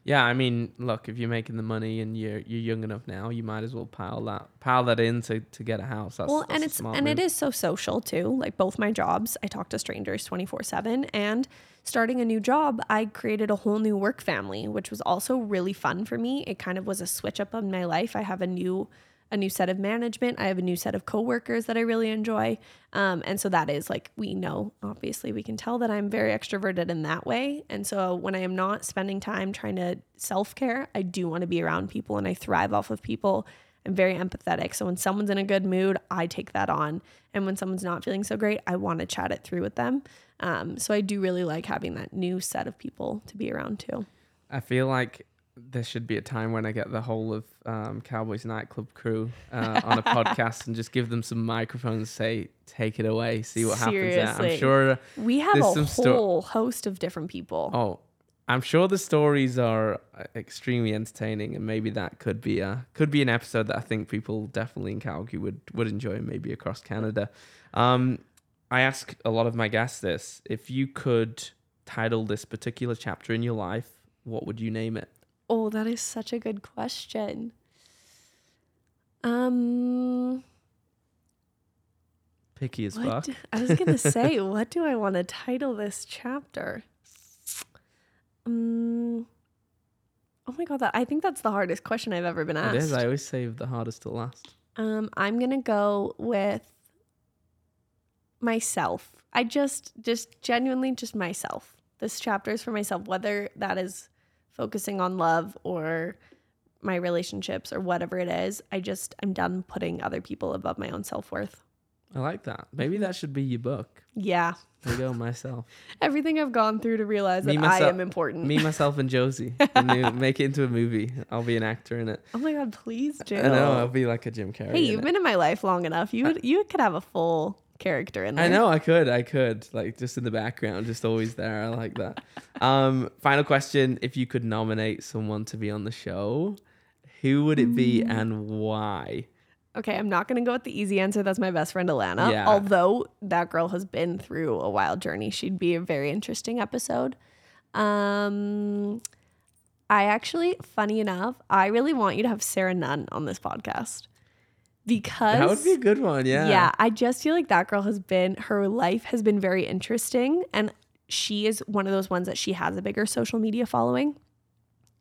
Yeah, I mean, look, if you're making the money and you're you're young enough now, you might as well pile that pile that in to, to get a house. That's, well, that's and it's and it move. is so social too. Like both my jobs, I talk to strangers 24/7 and starting a new job, I created a whole new work family, which was also really fun for me. It kind of was a switch up in my life. I have a new a new set of management. I have a new set of coworkers that I really enjoy. Um, and so that is like, we know, obviously, we can tell that I'm very extroverted in that way. And so when I am not spending time trying to self care, I do want to be around people and I thrive off of people. I'm very empathetic. So when someone's in a good mood, I take that on. And when someone's not feeling so great, I want to chat it through with them. Um, so I do really like having that new set of people to be around too. I feel like there should be a time when I get the whole of um, Cowboys nightclub crew uh, on a podcast and just give them some microphones, say, take it away, see what happens. There. I'm sure. We have a whole sto- host of different people. Oh, I'm sure the stories are uh, extremely entertaining, and maybe that could be a could be an episode that I think people definitely in Calgary would would enjoy, maybe across Canada. Um, I ask a lot of my guests this: if you could title this particular chapter in your life, what would you name it? Oh, that is such a good question. Um, Picky as fuck. do- I was gonna say, what do I want to title this chapter? Um, oh my god, that I think that's the hardest question I've ever been asked. It is. I always save the hardest to last. Um, I'm gonna go with myself. I just, just genuinely, just myself. This chapter is for myself, whether that is focusing on love or my relationships or whatever it is. I just, I'm done putting other people above my own self worth. I like that. Maybe that should be your book. Yeah, There go, myself. everything I've gone through to realize Me, that I myself- am important. Me, myself, and Josie. New- make it into a movie. I'll be an actor in it. oh my god, please, Jill. I know. I'll be like a Jim Carrey. Hey, you've it. been in my life long enough. You would, you could have a full character in there. I know I could. I could. Like just in the background, just always there. I like that. um, final question. If you could nominate someone to be on the show, who would it be Mm. and why? Okay, I'm not gonna go with the easy answer. That's my best friend Alana. Yeah. Although that girl has been through a wild journey, she'd be a very interesting episode. Um, I actually, funny enough, I really want you to have Sarah Nunn on this podcast because That would be a good one. Yeah. yeah, I just feel like that girl has been her life has been very interesting and she is one of those ones that she has a bigger social media following.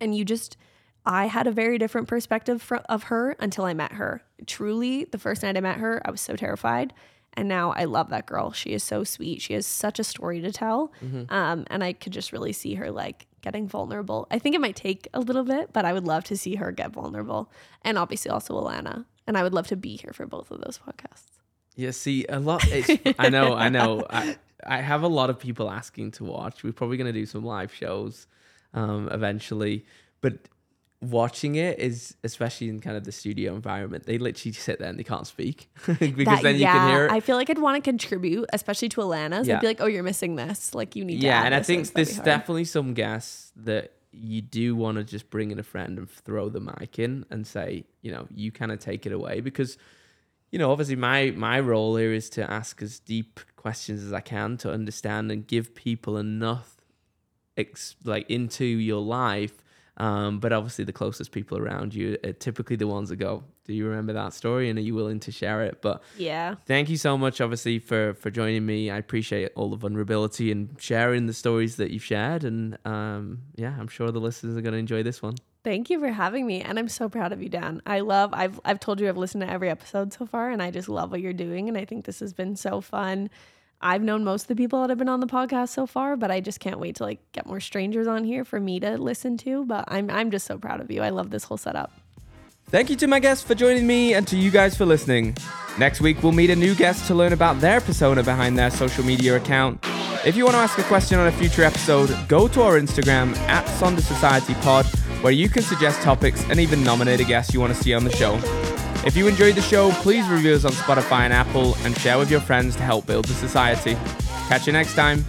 And you just I had a very different perspective fro- of her until I met her. Truly, the first night I met her, I was so terrified. And now I love that girl. She is so sweet. She has such a story to tell. Um, and I could just really see her like getting vulnerable. I think it might take a little bit, but I would love to see her get vulnerable. And obviously also Alana. And I would love to be here for both of those podcasts. Yeah, see, a lot. It's, I know, I know. I, I have a lot of people asking to watch. We're probably going to do some live shows um, eventually, but watching it is, especially in kind of the studio environment, they literally sit there and they can't speak because That- then you can hear. I feel like I'd want to contribute, especially to Alana's. Yeah. I'd be like, oh, you're missing this. Like, you need yeah, and I think in." That'd be there's definitely some guests that you do want to just bring in a friend and throw the mic in and say, you know, you kind of take it away because, you know, obviously my my role here is to ask as deep questions as I can to understand and give people enough, ex- like into your life. Um, but obviously, the closest people around you are typically the ones that go, "Do you remember that story?" and are you willing to share it? But Yeah. thank you so much obviously for for joining me i appreciate all the vulnerability and sharing the stories that you've shared and um yeah i'm sure the listeners are going to enjoy this one Thank you for having me, and I'm so proud of you, Dan. I love. I've I've told you I've listened to every episode so far, and I just love what you're doing, and I think this has been so fun. I've known most of the people that have been on the podcast so far, but I just can't wait to like get more strangers on here for me to listen to. But I'm I'm just so proud of you. I love this whole setup. thank you to my guests for joining me and to you guys for listening next week we'll meet a new guest to learn about their persona behind their social media account if you want to ask a question on a future episode go to our instagram at sonder society pod where you can suggest topics and even nominate a guest you want to see on the show If you enjoyed the show, please review us on Spotify and Apple and share with your friends to help build the society. Catch you next time.